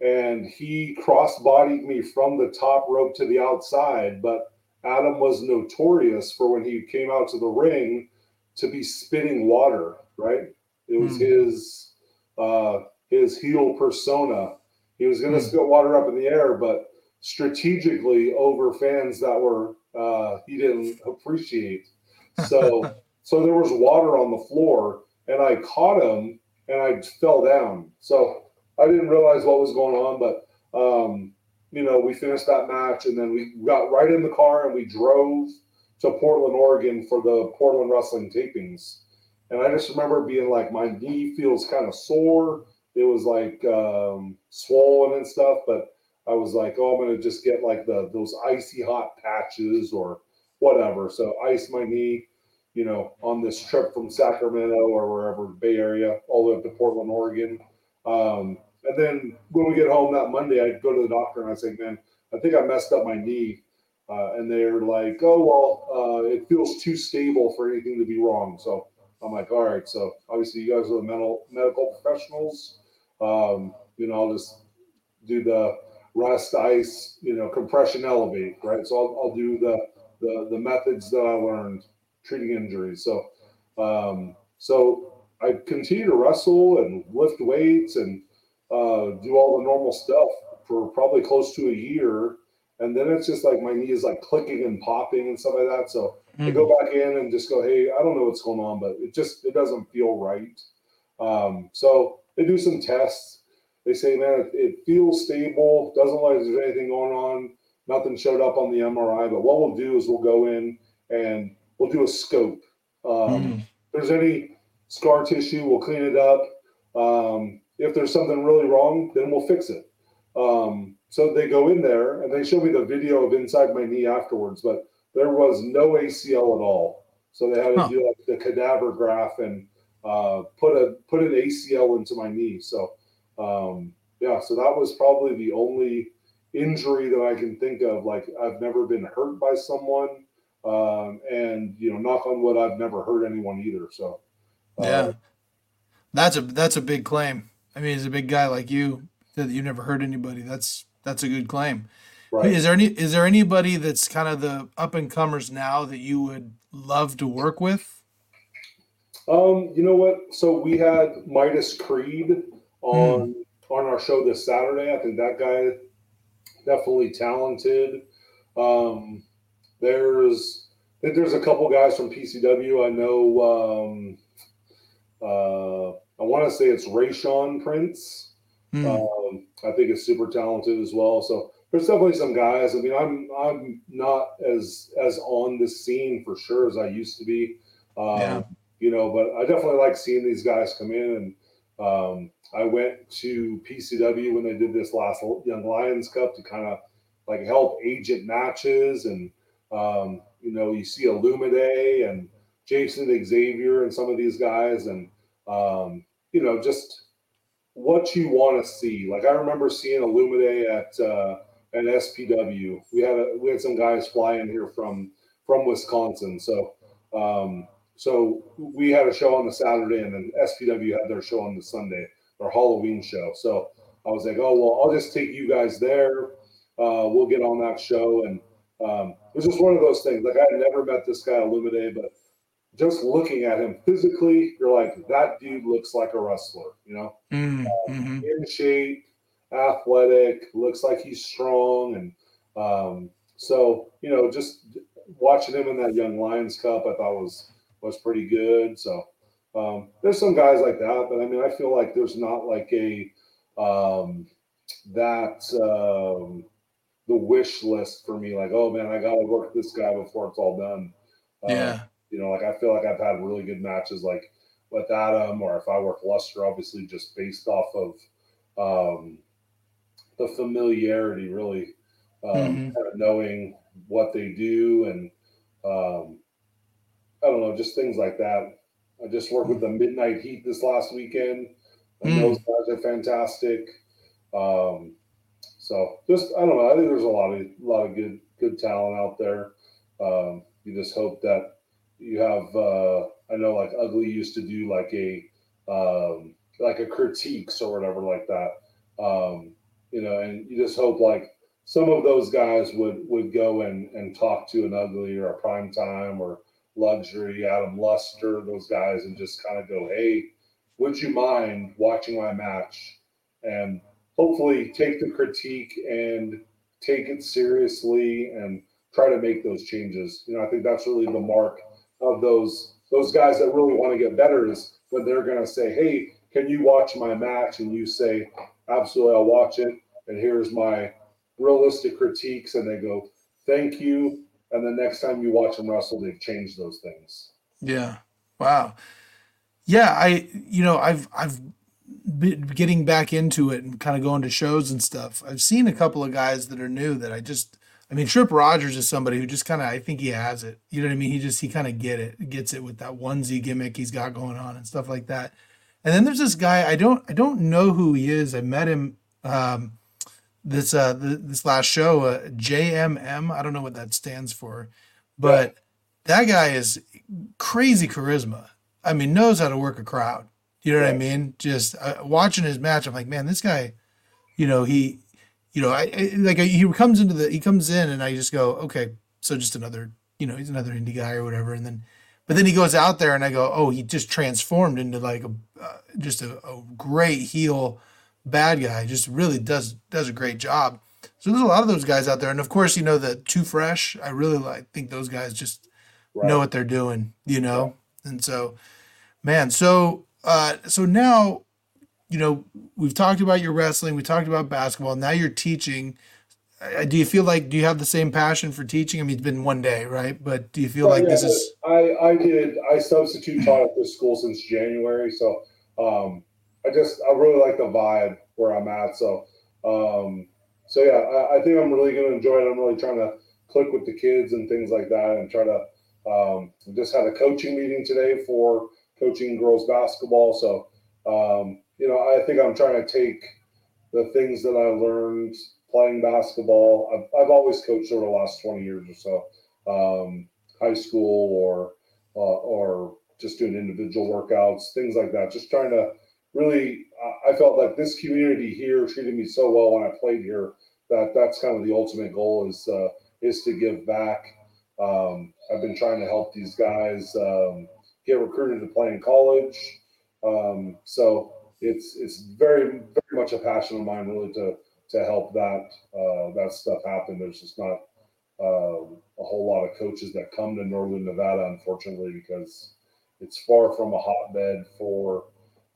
Speaker 2: and he cross-bodied me from the top rope to the outside. But Adam was notorious for when he came out to the ring to be spitting water. Right? It was hmm. his uh, his heel persona. He was going to mm. spit water up in the air, but strategically over fans that were uh, he didn't appreciate. So so there was water on the floor, and I caught him and I fell down. So I didn't realize what was going on, but um, you know we finished that match, and then we got right in the car and we drove to Portland, Oregon for the Portland Wrestling tapings. And I just remember being like, my knee feels kind of sore. It was like um, swollen and stuff, but I was like, oh, I'm gonna just get like the those icy hot patches or whatever. So ice my knee, you know, on this trip from Sacramento or wherever Bay Area, all the way up to Portland, Oregon. Um, and then when we get home that Monday, I go to the doctor and I say, man, I think I messed up my knee. Uh, and they're like, oh well, uh, it feels too stable for anything to be wrong. So I'm like, all right, so obviously you guys are the mental medical professionals. Um, you know, I'll just do the rest, ice, you know, compression, elevate, right? So I'll, I'll do the, the the methods that I learned treating injuries. So um, so I continue to wrestle and lift weights and uh, do all the normal stuff for probably close to a year. And then it's just like my knee is like clicking and popping and stuff like that. So mm-hmm. I go back in and just go, hey, I don't know what's going on, but it just it doesn't feel right. Um, so they do some tests. They say, man, it, it feels stable. Doesn't look like there's anything going on. nothing showed up on the MRI. But what we'll do is we'll go in and we'll do a scope. Um,
Speaker 1: Mm.
Speaker 2: If there's any scar tissue, we'll clean it up. Um, if there's something really wrong, then we'll fix it. Um, so they go in there and they show me the video of inside my knee afterwards, but there was no ACL at all. So they had to
Speaker 1: Huh.
Speaker 2: do like the cadaver graft and uh, put a put an ACL into my knee. So um, yeah, so that was probably the only injury that I can think of. Like I've never been hurt by someone, um, and you know, knock on wood, I've never hurt anyone either. So uh,
Speaker 1: Yeah. That's a that's a big claim. I mean, as a big guy like you, that you never hurt anybody. That's that's a good claim.
Speaker 2: right.
Speaker 1: Is there any is there anybody that's kind of the up and comers now that you would love to work with?
Speaker 2: Um, you know what? So we had Midas Creed on on our show this Saturday. I think that guy definitely talented. Um, there's I think there's a couple guys from PCW. I know. Um, uh, I want to say it's Rayshawn Prince.
Speaker 1: Hmm.
Speaker 2: Um, I think is super talented as well. So there's definitely some guys. I mean, I'm I'm not as as on the scene for sure as I used to be. Um,
Speaker 1: Yeah.
Speaker 2: You know, but I definitely like seeing these guys come in. And um, I went to PCW when they did this last Young Lions Cup to kind of like help agent matches. And um, you know, you see Illumide and Jason Xavier and some of these guys, and um, you know, just what you want to see. Like I remember seeing Illumide at uh, at SPW. We had a, we had some guys fly in here from from Wisconsin. So um, so we had a show on the Saturday, and then SPW had their show on the Sunday, their Halloween show. So I was like, oh well, I'll just take you guys there. Uh, we'll get on that show, and um, it was just one of those things. Like I had never met this guy Illumide, but just looking at him physically, you're like, that dude looks like a wrestler, you know
Speaker 1: Mm, mhm.
Speaker 2: in shape, athletic, looks like he's strong, and um, so you know, just watching him in that Young Lions Cup, I thought was was pretty good. So um, there's some guys like that, but I mean, I feel like there's not like a um, that um, the wish list for me. Like, oh man, I got to work this guy before it's all done. Uh,
Speaker 1: Yeah.
Speaker 2: you know, like I feel like I've had really good matches, like with Adam, or if I work Luster, obviously just based off of um, the familiarity, really, um,
Speaker 1: Mhm.
Speaker 2: kind of knowing what they do, and um, I don't know, just things like that. I just worked with the Midnight Heat this last weekend, and
Speaker 1: Mm.
Speaker 2: those guys are fantastic. Um, so just I don't know. I think there's a lot of a lot of good good talent out there. Um, you just hope that you have. Uh, I know like Ugly used to do like a um, like a critiques or whatever like that. Um, you know, and you just hope like some of those guys would would go and and talk to an Ugly or a Prime Time or Luxury, Adam Luster, those guys, and just kind of go, hey, would you mind watching my match? And hopefully take the critique and take it seriously and try to make those changes. You know, I think that's really the mark of those those guys that really want to get better is when they're going to say, "Hey, can you watch my match?" and you say, "Absolutely, I'll watch it." And here's my realistic critiques, and they go, "Thank you." And the next time you watch them wrestle, they've changed those things.
Speaker 1: Yeah. Wow. Yeah, I you know, I've I've been getting back into it and kind of going to shows and stuff. I've seen a couple of guys that are new that I just I mean Trip Rogers is somebody who just kind of I think he has it. You know what I mean? He just he kind of get it, gets it with that onesie gimmick he's got going on and stuff like that. And then there's this guy I don't I don't know who he is. I met him um this uh th- this last show uh, JMM. I don't know what that stands for. But that guy is crazy charisma. I mean, knows how to work a crowd. You know what I mean? Just uh, watching his match, I'm like, man, this guy, you know, he, you know, I, I like he comes into the, he comes in, and I just go, okay, so just another, you know, he's another indie guy or whatever, and then, but then he goes out there, and I go, oh, he just transformed into like a, uh, just a, a great heel bad guy. Just really does does a great job. So there's a lot of those guys out there, and of course, you know, the Too Fresh. I really like think those guys just
Speaker 2: Right.
Speaker 1: know what they're doing, you know? And so, man, so uh so now, you know, we've talked about your wrestling, we talked about basketball, now you're teaching. do you feel like do you have the same passion for teaching? I mean, it's been one day, right? But do you feel like yeah, this is?
Speaker 2: I I did. I substitute taught at this school since January, so um, I just I really like the vibe where I'm at. So um, so yeah, I, I think I'm really to enjoy it. I'm really trying to click with the kids and things like that, and try to. Um, just had a coaching meeting today for coaching girls basketball. So um, you know, I think I'm trying to take the things that I learned playing basketball. I've, I've always coached over the last 20 years or so, um, high school or uh, or just doing individual workouts, things like that. Just trying to really, uh, I felt like this community here treated me so well when I played here that that's kind of the ultimate goal is uh, is to give back. Um, I've been trying to help these guys um, get recruited to play in college. Um, so it's it's very very much a passion of mine, really, to to help that uh, that stuff happen. There's just not uh, a whole lot of coaches that come to Northern Nevada, unfortunately, because it's far from a hotbed for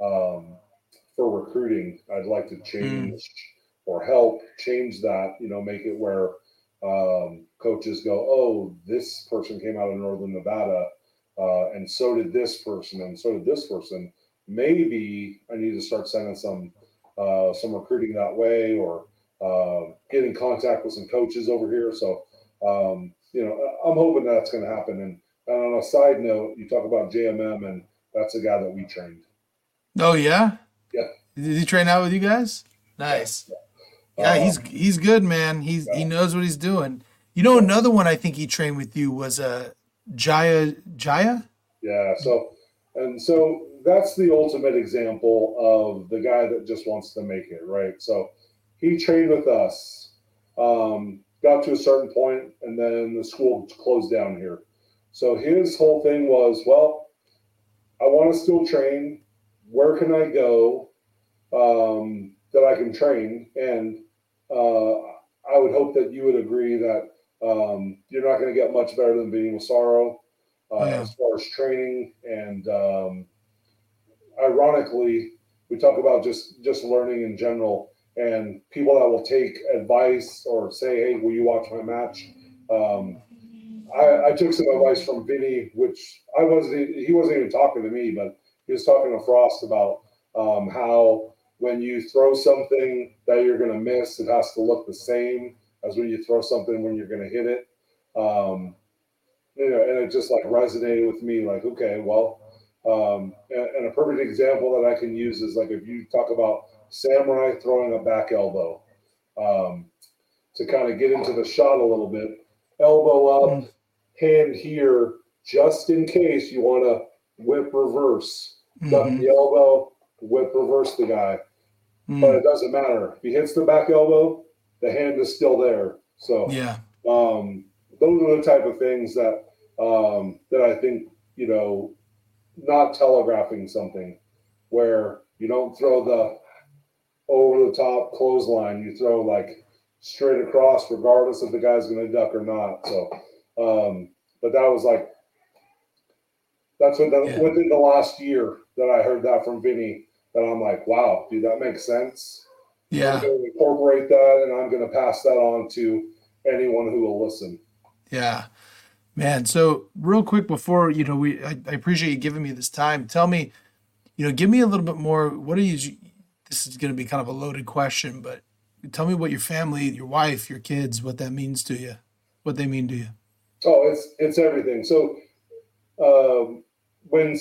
Speaker 2: um, for recruiting. I'd like to change mm. or help change that. You know, make it where um, coaches go, "Oh, this person came out of Northern Nevada, uh, and so did this person, and so did this person." Maybe I need to start sending some uh, some recruiting that way or uh, get in contact with some coaches over here. So, um, you know, I'm hoping that's going to happen. And, and, on a side note, you talk about JMM, and that's a guy that we trained.
Speaker 1: Oh yeah,
Speaker 2: yeah.
Speaker 1: Did he train out with you guys? Nice. Yeah, yeah he's um, he's good, man. He's yeah. he knows what he's doing. You know, another one I think he trained with you was uh, Jaya Jaya.
Speaker 2: Yeah. So and so that's the ultimate example of the guy that just wants to make it, right? So he trained with us, um, got to a certain point, and then the school closed down here. So his whole thing was, well, I want to still train. Where can I go um, that I can train? And uh, I would hope that you would agree that um, you're not going to get much better than being with Sorrow uh, yeah. as far as training and um, ironically, we talk about just just learning in general, and people that will take advice or say, "Hey, will you watch my match?" Um, I, I, took some advice from Vinny, which I wasn't. He wasn't even talking to me, but he was talking to Frost about um, how when you throw something that you're going to miss, it has to look the same as when you throw something when you're going to hit it. Um, you know, and it just like resonated with me. Like, okay, well, um, and, and, a perfect example that I can use is like if you talk about samurai throwing a back elbow um, to kind of get into the shot a little bit, elbow up, mm. hand here, just in case you want to whip reverse, mm-hmm. duck the elbow, whip reverse the guy. Mm. But it doesn't matter. If he hits the back elbow, the hand is still there. So
Speaker 1: yeah,
Speaker 2: um, those are the type of things that um, that I think you know not telegraphing something where you don't throw the over the top clothesline. You throw like straight across, regardless if the guy's going to duck or not. So, um, but that was like that's what the, yeah. within the last year that I heard that from Vinny. That I'm like, wow, dude, that makes sense.
Speaker 1: Yeah,
Speaker 2: I'm going to incorporate that, and I'm going to pass that on to anyone who will listen.
Speaker 1: Yeah. Man, so real quick before you know, we I, I, appreciate you giving me this time. Tell me, you know, give me a little bit more. What are you? This is going to be kind of a loaded question, but tell me what your family, your wife, your kids, what that means to you, what they mean to you.
Speaker 2: Oh, it's it's everything. So, um, when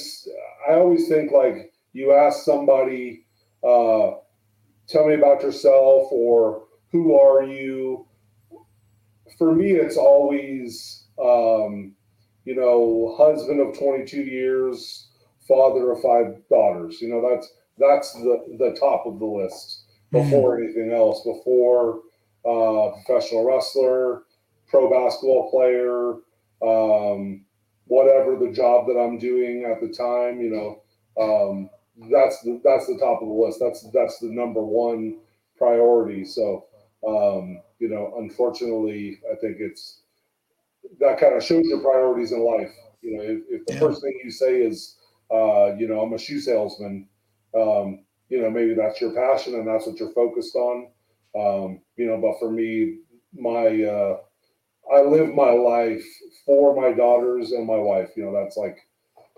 Speaker 2: I always think like you ask somebody, uh, tell me about yourself or who are you. For me, it's always um, you know, husband of 22 years, father of five daughters. You know, that's that's the the top of the list before mm-hmm. anything else. Before uh, professional wrestler, pro basketball player, um, whatever the job that I'm doing at the time. You know, um, that's the that's the top of the list. That's that's the number one priority. So, um, you know, unfortunately, I think it's that kind of shows your priorities in life. You know, if, if the yeah. first thing you say is, uh, you know, I'm a shoe salesman, um, you know, maybe that's your passion and that's what you're focused on. Um, you know, but for me, my uh, I live my life for my daughters and my wife. You know, that's like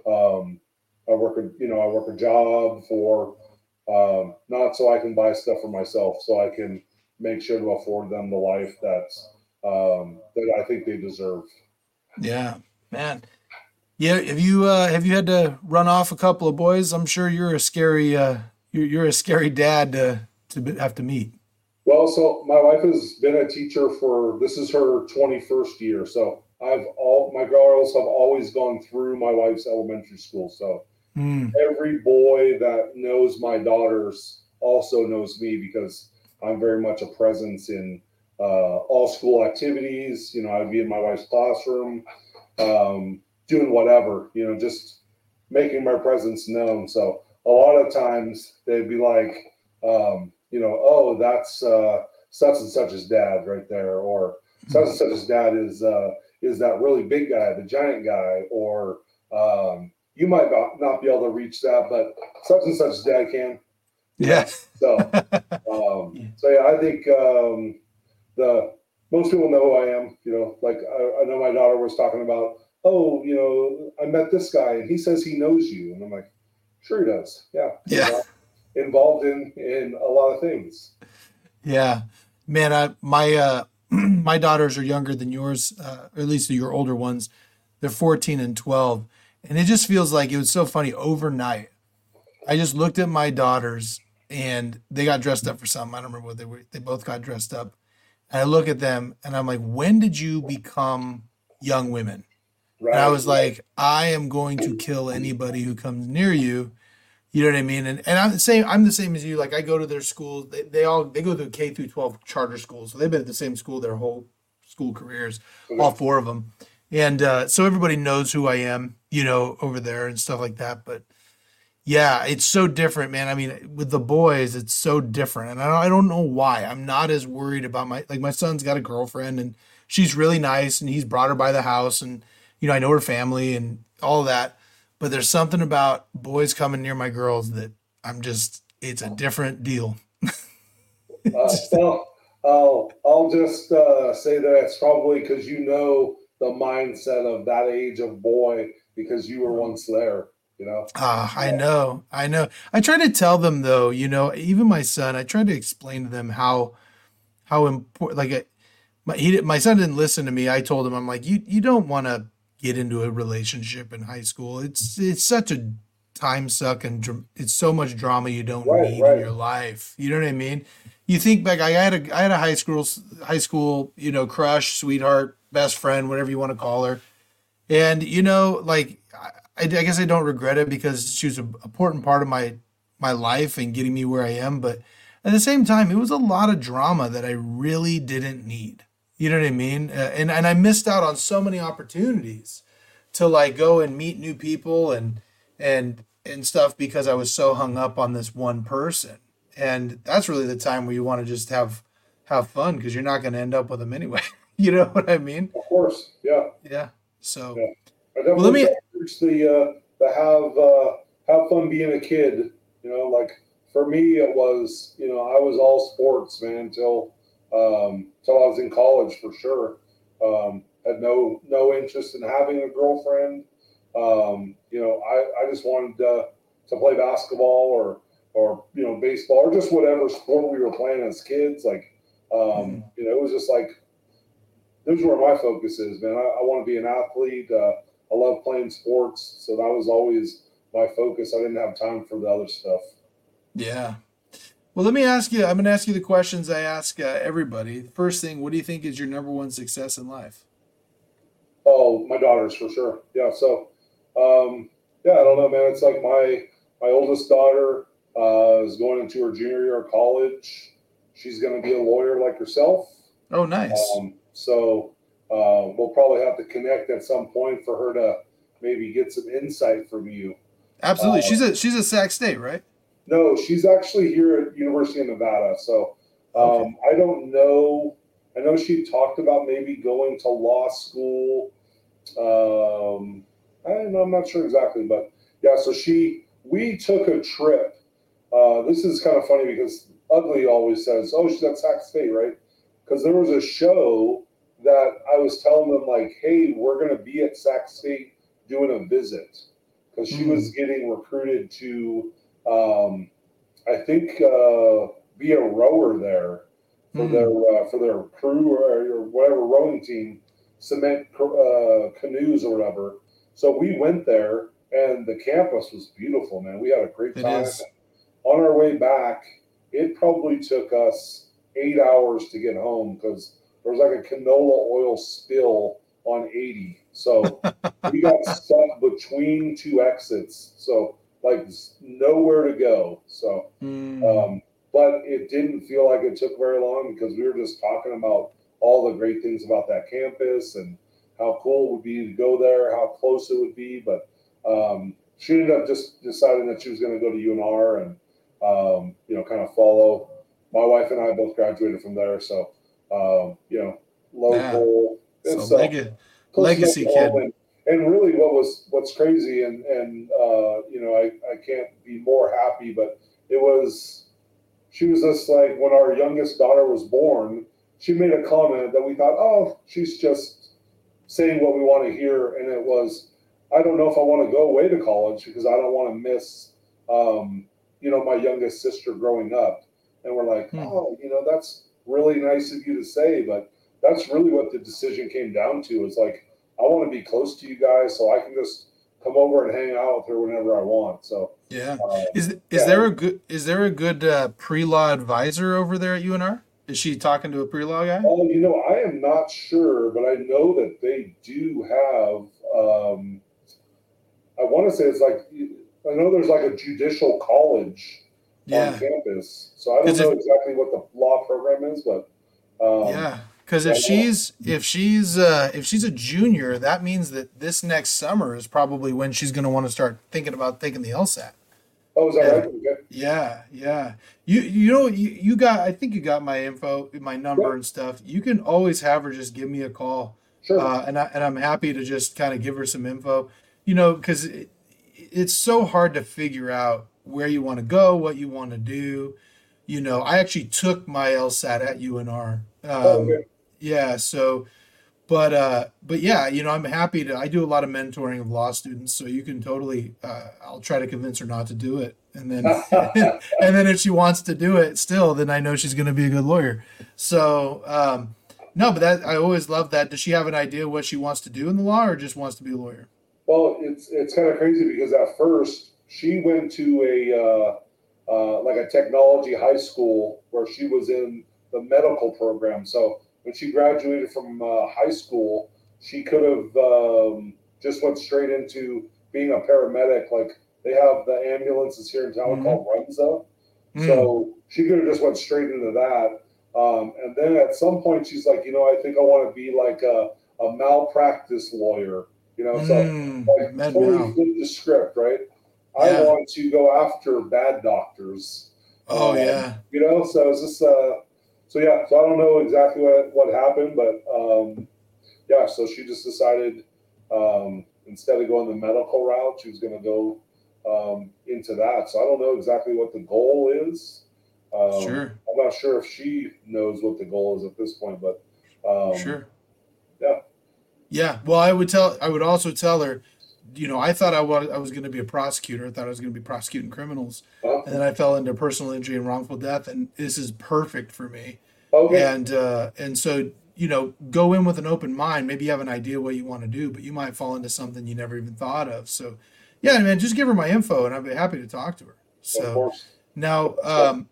Speaker 2: um, I work a you know I work a job for um, not so I can buy stuff for myself, so I can make sure to afford them the life that's um, that I think they deserve.
Speaker 1: Yeah, man. Yeah, have you uh, have you had to run off a couple of boys? I'm sure you're a scary uh, you're you're a scary dad to to have to meet.
Speaker 2: Well, so my wife has been a teacher for this is her 21st year. So I've all my girls have always gone through my wife's elementary school. So mm. every boy that knows my daughters also knows me because I'm very much a presence in uh, all school activities. You know, I'd be in my wife's classroom. Um, doing whatever, you know, just making my presence known. So a lot of times they'd be like, um, you know, oh, that's uh, such and such's dad right there, or such and such's dad is uh, is that really big guy, the giant guy, or um, you might not, not be able to reach that, but such and such's dad can.
Speaker 1: Yeah.
Speaker 2: So, um, so yeah, I think um, the most people know who I am. You know, like I, I know my daughter was talking about oh, you know, I met this guy and he says he knows you. And I'm like, sure he does. Yeah.
Speaker 1: Yeah.
Speaker 2: Involved in, in a lot of things.
Speaker 1: Yeah, man, I, my, uh, my daughters are younger than yours, uh, or at least your older ones. They're 14 and 12. And it just feels like it was so funny overnight. I just looked at my daughters and they got dressed up for something. I don't remember what they were. They both got dressed up. And I look at them and I'm like, when did you become young women? Right. And I was like, I am going to kill anybody who comes near you. You know what I mean? And and I'm the same. I'm the same as you. Like I go to their school. They, they all they go to K through 12 charter schools. So they've been at the same school their whole school careers, okay. all four of them. And uh, so everybody knows who I am, you know, over there and stuff like that. But yeah, it's so different, man. I mean, with the boys, it's so different, and I don't, I don't know why. I'm not as worried about my like my son's got a girlfriend and she's really nice, and he's brought her by the house and you know, I know her family and all that, but there's something about boys coming near my girls that I'm just, it's a different deal.
Speaker 2: uh, well, I'll, I'll just uh, say that it's probably because you know the mindset of that age of boy because you were once there. You know?
Speaker 1: Ah, I know, I know. I try to tell them though, you know, even my son, I try to explain to them how, how important, like, my, he, my son didn't listen to me. I told him, I'm like, you, you don't want to get into a relationship in high school. It's it's such a time suck and dr- it's so much drama you don't right, need right. in your life. You know what I mean? You think back. I had a I had a high school high school you know crush, sweetheart, best friend, whatever you want to call her, and you know like I, I guess I don't regret it because she was an important part of my my life and getting me where I am. But at the same time, it was a lot of drama that I really didn't need. You know what I mean? Uh, and and I missed out on so many opportunities to like go and meet new people and and and stuff because I was so hung up on this one person. And that's really the time where you want to just have have fun because you're not going to end up with them anyway. you know what I mean?
Speaker 2: Of course, yeah.
Speaker 1: Yeah. So
Speaker 2: yeah. well, let me the uh, the have uh, have fun being a kid. You know, like for me, it was you know I was all sports man until um, till I was in college for sure. Um, had no no interest in having a girlfriend. Um, you know, I, I just wanted to, to play basketball or or you know baseball or just whatever sport we were playing as kids. Like um, mm-hmm. you know, it was just like this is where my focus is, man. I, I want to be an athlete. Uh, I love playing sports, so that was always my focus. I didn't have time for the other stuff.
Speaker 1: Yeah, well, let me ask you. I'm going to ask you the questions I ask uh, everybody. First thing, what do you think is your number one success in life?
Speaker 2: Oh, my daughters for sure. Yeah. So, um, yeah, I don't know, man. It's like my my oldest daughter uh, is going into her junior year of college. She's going to be a lawyer like yourself.
Speaker 1: Oh, nice. Um,
Speaker 2: so uh, we'll probably have to connect at some point for her to maybe get some insight from you.
Speaker 1: Absolutely. Uh, she's a she's a Sac State, right?
Speaker 2: No, she's actually here at University of Nevada. So um, okay. I don't know. I know she talked about maybe going to law school. Um, I, am not sure exactly, but yeah. So she, we took a trip. Uh, this is kind of funny because Ugly always says, "Oh, she's at Sac State, right?" because there was a show that I was telling them like, hey, we're going to be at Sac State doing a visit because she mm. was getting recruited to, um, I think, uh, be a rower there for mm. their uh, for their crew or, or, whatever rowing team, cement uh, canoes or whatever. So we went there, and the campus was beautiful, man. We had a great time. On our way back, it probably took us eight hours to get home because there was like a canola oil spill on 80. So we got stuck between two exits. So like nowhere to go. So, mm. um, but it didn't feel like it took very long because we were just talking about all the great things about that campus and how cool it would be to go there, how close it would be. But um, she ended up just deciding that she was going to go to UNR and um, you know kind of follow. My wife and I both graduated from there, so um, you know local.
Speaker 1: Yeah. So leg- legacy kid.
Speaker 2: And, really, what was what's crazy, and and uh, you know, I I can't be more happy, but it was she was just like when our youngest daughter was born, she made a comment that we thought, oh, she's just saying what we want to hear, and it was, I don't know if I want to go away to college because I don't want to miss, um, you know, my youngest sister growing up. And we're like, hmm. oh, you know, that's really nice of you to say, but that's really what the decision came down to. Is like, I want to be close to you guys so I can just come over and hang out with her whenever I want. So
Speaker 1: yeah, uh, is is yeah. there a good is there a good uh, pre law advisor over there at UNR? Is she talking to a pre law guy?
Speaker 2: Oh, you know, I am not sure, but I know that they do have. Um, I want to say it's like I know there's like a judicial college yeah. on campus, so I don't know exactly what the law program is, but um,
Speaker 1: yeah. Because if she's if she's uh, if she's a junior, that means that this next summer is probably when she's going to want to start thinking about taking the LSAT.
Speaker 2: Oh, is that yeah. right? Okay.
Speaker 1: Yeah, yeah. You you know you, you got I think you got my info, my number yeah. and stuff. You can always have her just give me a call. Sure. Uh, and I and I'm happy to just kind of give her some info. You know, because it, it's so hard to figure out where you want to go, what you want to do. You know, I actually took my LSAT at UNR. Um, oh, okay. Yeah. So, but uh, but yeah, you know, I'm happy to. I do a lot of mentoring of law students, so you can totally. Uh, I'll try to convince her not to do it, and then and then if she wants to do it still, then I know she's going to be a good lawyer. So. Um, no, but that I always love that. Does she have an idea what she wants to do in the law, or just wants to be a lawyer?
Speaker 2: Well, it's it's kind of crazy because at first she went to a uh, uh, like a technology high school where she was in the medical program. So when she graduated from uh, high school, she could have um, just went straight into being a paramedic. Like they have the ambulances here in town mm-hmm. called REMSA. Mm-hmm. So she could have just went straight into that. Um, and then at some point, she's like, you know, I think I want to be like a, a malpractice lawyer. You know, so mm, like totally flip the script, right? Yeah. I want to go after bad doctors.
Speaker 1: Oh um, yeah.
Speaker 2: You know, so it's just uh so yeah, so I don't know exactly what, what happened, but um, yeah, so she just decided um, instead of going the medical route, she was going to go um, into that. So I don't know exactly what the goal is. Um, sure. I'm not sure if she knows what the goal is at this point, but um,
Speaker 1: sure.
Speaker 2: Yeah.
Speaker 1: Yeah. Well, I would tell. I would also tell her. You know, I thought I was I was going to be a prosecutor. I thought I was going to be prosecuting criminals, uh-huh. and then I fell into personal injury and wrongful death, and this is perfect for me. Okay. And uh, and so you know, go in with an open mind. Maybe you have an idea what you want to do, but you might fall into something you never even thought of. So, yeah, man, just give her my info, and I'd be happy to talk to her. So now, um,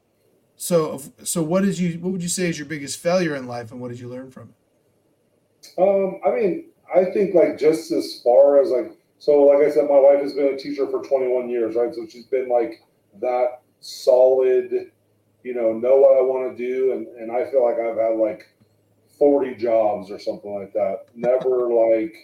Speaker 1: so so what did you what would you say is your biggest failure in life, and what did you learn from
Speaker 2: it? Um, I mean, I think like just as far as like so, like I said, my wife has been a teacher for 21 years, right? So she's been like that solid you know, know what I want to do. And, and I feel like I've had like 40 jobs or something like that. Never like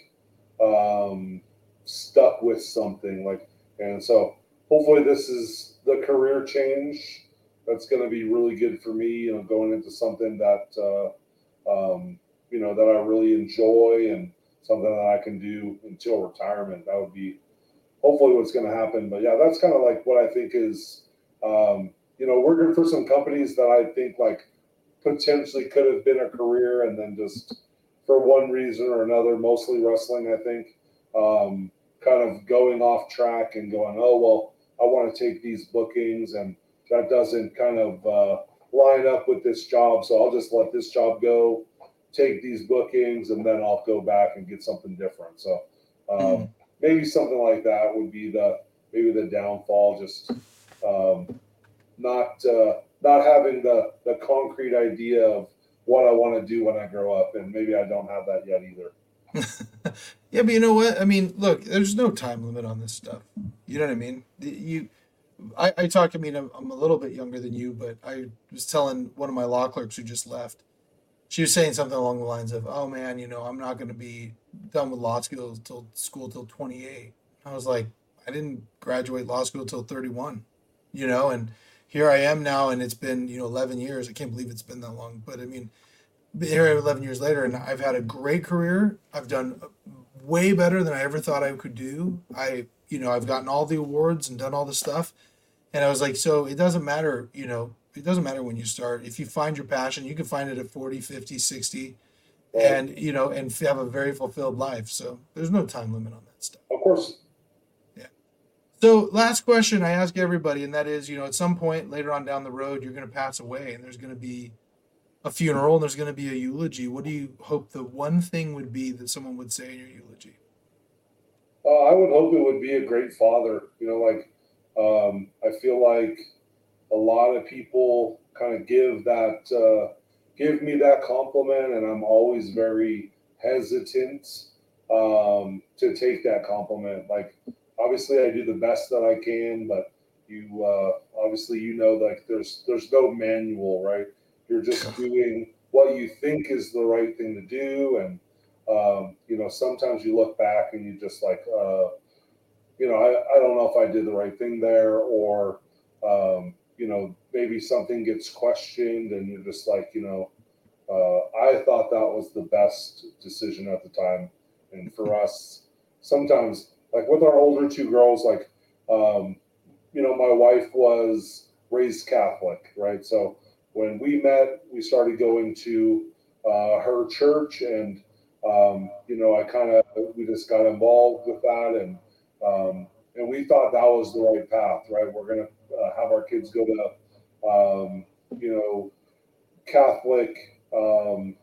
Speaker 2: um, stuck with something like, and so hopefully this is the career change that's going to be really good for me, you know, going into something that, uh, um, you know, that I really enjoy and something that I can do until retirement. That would be hopefully what's going to happen. But yeah, that's kind of like what I think is, um, you know, working for some companies that I think like potentially could have been a career, and then just for one reason or another, mostly wrestling, I think, um, kind of going off track and going, oh well, I want to take these bookings, and that doesn't kind of uh, line up with this job, so I'll just let this job go, take these bookings, and then I'll go back and get something different. So um, mm. maybe something like that would be the maybe the downfall, just um, not uh, not having the the concrete idea of what I want to do when I grow up, and maybe I don't have that yet either.
Speaker 1: yeah, but you know what? I mean, look, there's no time limit on this stuff. You know what I mean? You, I, I talk. I mean, I'm, I'm a little bit younger than you, but I was telling one of my law clerks who just left. She was saying something along the lines of, "Oh man, you know, I'm not going to be done with law school till school till 28." I was like, I didn't graduate law school till 31, you know, and here I am now, and it's been you know 11 years. I can't believe it's been that long, but I mean, here 11 years later, and I've had a great career. I've done uh, way better than I ever thought I could do. I you know I've gotten all the awards and done all the stuff, and I was like, so it doesn't matter, you know, it doesn't matter when you start. If you find your passion, you can find it at 40, 50, 60 and you know and have a very fulfilled life so there's no time limit on that stuff
Speaker 2: of course Yeah.
Speaker 1: so, last question I ask everybody, and that is, you know, at some point later on down the road, you're going to pass away, and there's going to be a funeral, and there's going to be a eulogy. What do you hope the one thing would be that someone would say in your eulogy?
Speaker 2: Uh, I would hope it would be a great father. You know, like um, I feel like a lot of people kind of give that, uh, give me that compliment, and I'm always very hesitant um, to take that compliment. Like obviously I do the best that I can, but you uh, obviously you know like there's there's no manual, right? You're just doing what you think is the right thing to do, and um, you know sometimes you look back and you just like uh, you know I, I don't know if I did the right thing there, or um, you know maybe something gets questioned and you're just like you know uh, I thought that was the best decision at the time, and for us sometimes like with our older two girls, like, um, you know, my wife was raised Catholic, right? So when we met, we started going to uh, her church, and um, you know, I kind of we just got involved with that, and um, and we thought that was the right path, right? We're gonna uh, have our kids go to, um, you know, Catholic, um,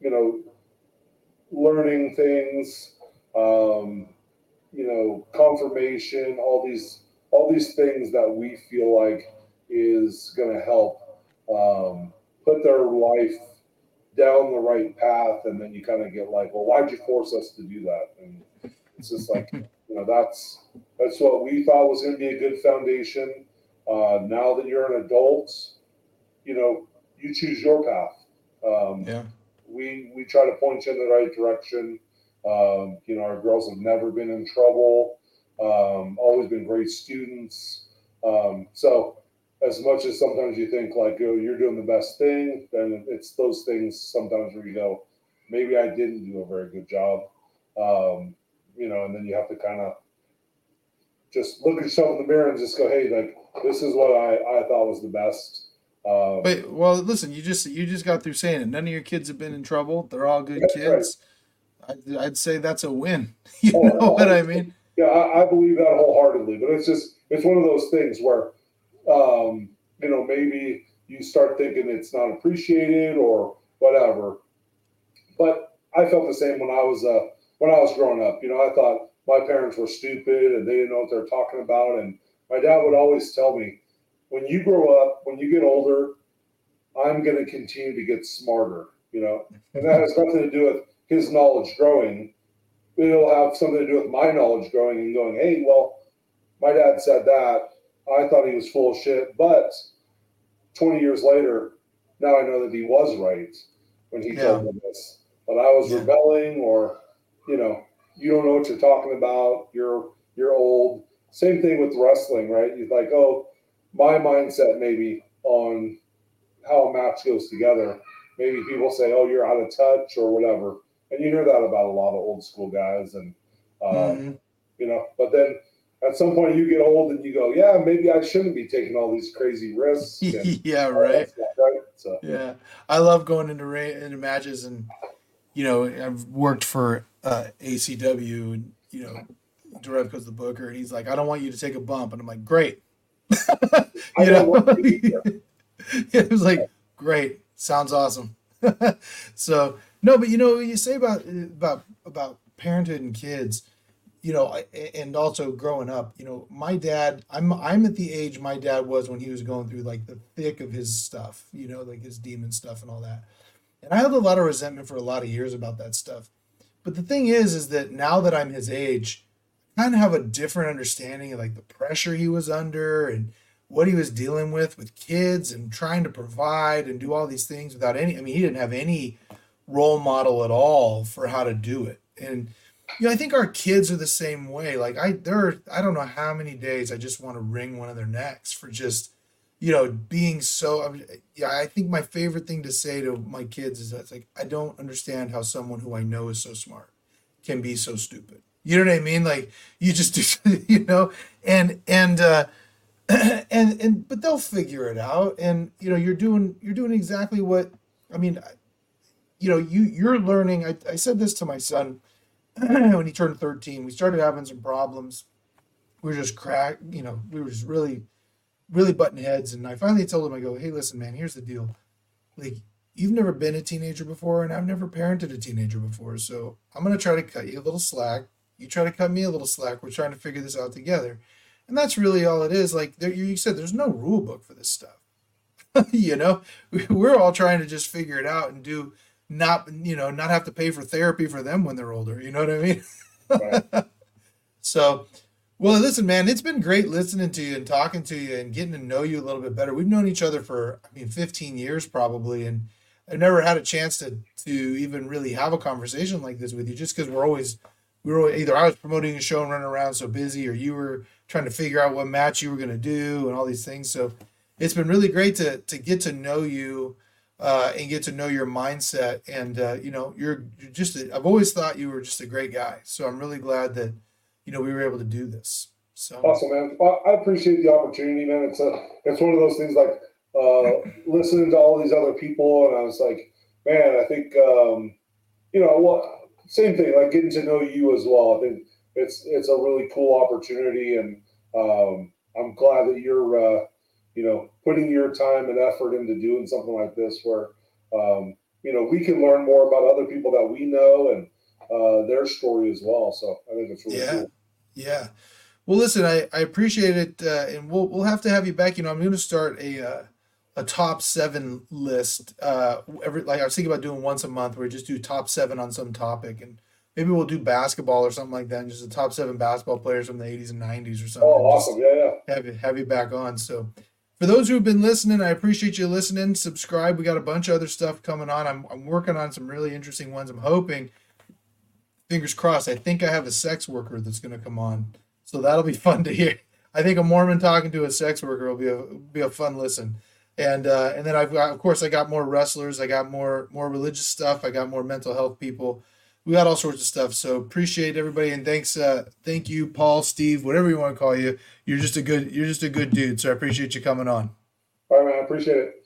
Speaker 2: you know, learning things. Um, you know, confirmation, all these all these things that we feel like is going to help um, put their life down the right path, and then you kind of get like, well, why'd you force us to do that? And it's just like, you know, that's that's what we thought was going to be a good foundation. Uh, now that you're an adult, you know, you choose your path. Um, yeah. We we try to point you in the right direction. Um, you know, our girls have never been in trouble, um, always been great students. Um, so, as much as sometimes you think like, oh, you're doing the best thing, then it's those things sometimes where you go, maybe I didn't do a very good job. Um, you know, and then you have to kind of just look at yourself in the mirror and just go, hey, like, this is what I, I thought was the best.
Speaker 1: Um, Wait, well, listen, you just you just got through saying it. None of your kids have been in trouble. They're all good kids. Right I'd, I'd say that's a win. You oh, know what I mean?
Speaker 2: Yeah, I, I, believe that wholeheartedly. But it's just it's one of those things where, um, you know, maybe you start thinking it's not appreciated or whatever. But I felt the same when I was uh, when I was growing up. You know, I thought my parents were stupid and they didn't know what they're talking about. And my dad would always tell me, when you grow up, when you get older, I'm going to continue to get smarter. You know, and that has nothing to do with his knowledge growing, it'll have something to do with my knowledge growing and going, hey, well, my dad said that. I thought he was full of shit. But 20 years later, now I know that he was right when he yeah. told me this. But I was yeah. rebelling or, you know, you don't know what you're talking about. You're you're old. Same thing with wrestling, right? You're like, oh, my mindset maybe on how a match goes together. Maybe people say, oh, you're out of touch or whatever and you hear that about a lot of old school guys, and um, mm-hmm. you know. But then at some point you get old and you go, yeah, maybe I shouldn't be taking all these crazy risks.
Speaker 1: yeah, right.
Speaker 2: Stuff, right. So
Speaker 1: yeah, I love going into ra- into matches, and you know, I've worked for uh, ACW, and you know, Derevko's the booker, and he's like, I don't want you to take a bump, and I'm like, great. you know, it was like, great, sounds awesome. so no, but you know, what you say about about about parenthood and kids you know, and also growing up, you know, my dad, I'm I'm at the age my dad was when he was going through like the thick of his stuff, you know, like his demon stuff and all that. And I had a lot of resentment for a lot of years about that stuff. But the thing is, is that now that I'm his age, kind of have a different understanding of like the pressure he was under and what he was dealing with with kids and trying to provide and do all these things without any. I mean, he didn't have any role model at all for how to do it. And you know, I think our kids are the same way. Like I there are I don't know how many days I just want to wring one of their necks for just you know being so I mean, yeah I think my favorite thing to say to my kids is that like I don't understand how someone who I know is so smart can be so stupid. You know what I mean? Like you just do you know and and uh and and but they'll figure it out and you know you're doing you're doing exactly what I mean you know you you're learning I, I said this to my son when he turned 13, we started having some problems. We were just crack, you know, we were just really, really butting heads. And I finally told him, I go, hey, listen, man, here's the deal. Like, you've never been a teenager before, and I've never parented a teenager before. So I'm going to try to cut you a little slack. You try to cut me a little slack. We're trying to figure this out together. And that's really all it is. Like there, you said, there's no rule book for this stuff. you know, we're all trying to just figure it out and do not you know not have to pay for therapy for them when they're older you know what i mean right. so well listen man it's been great listening to you and talking to you and getting to know you a little bit better we've known each other for i mean 15 years probably and i've never had a chance to to even really have a conversation like this with you just because we're always we were either i was promoting a show and running around so busy or you were trying to figure out what match you were going to do and all these things so it's been really great to to get to know you uh, and get to know your mindset. And uh, you know, you're, you're just. i I've always thought you were just a great guy. So I'm really glad that you know we were able to do this. So
Speaker 2: awesome, man. I appreciate the opportunity, man. It's a it's one of those things like uh, listening to all these other people, and I was like, man, I think um, you know, well, same thing. Like getting to know you as well. I think it's it's a really cool opportunity, and um, I'm glad that you're uh, you know, putting your time and effort into doing something like this where, um, you know, we can learn more about other people that we know and uh, their story as well. So I think it's really
Speaker 1: yeah.
Speaker 2: cool.
Speaker 1: Yeah. Well, listen, I, I appreciate it. Uh, and we'll, we'll have to have you back. You know, I'm going to start a, uh, a top seven list. Uh, every, like I was thinking about doing once a month where we just do top seven on some topic and maybe we'll do basketball or something like that. And just the top seven basketball players from the 80s and 90s or something.
Speaker 2: Oh, awesome. Yeah, yeah.
Speaker 1: Have you, have you back on. So for those who have been listening, I appreciate you listening. Subscribe. We got a bunch of other stuff coming on. I'm, I'm working on some really interesting ones. I'm hoping, fingers crossed, I think I have a sex worker that's going to come on. So that'll be fun to hear. I think a Mormon talking to a sex worker will be a be a fun listen. And uh, and then I've got, of course, I got more wrestlers. I got more more religious stuff. I got more mental health people we got all sorts of stuff. So appreciate everybody and thanks, uh, thank you, Paul, Steve, whatever you want to call you. You're just a good, you're just a good dude. So I appreciate you coming on.
Speaker 2: All right, man. I appreciate it.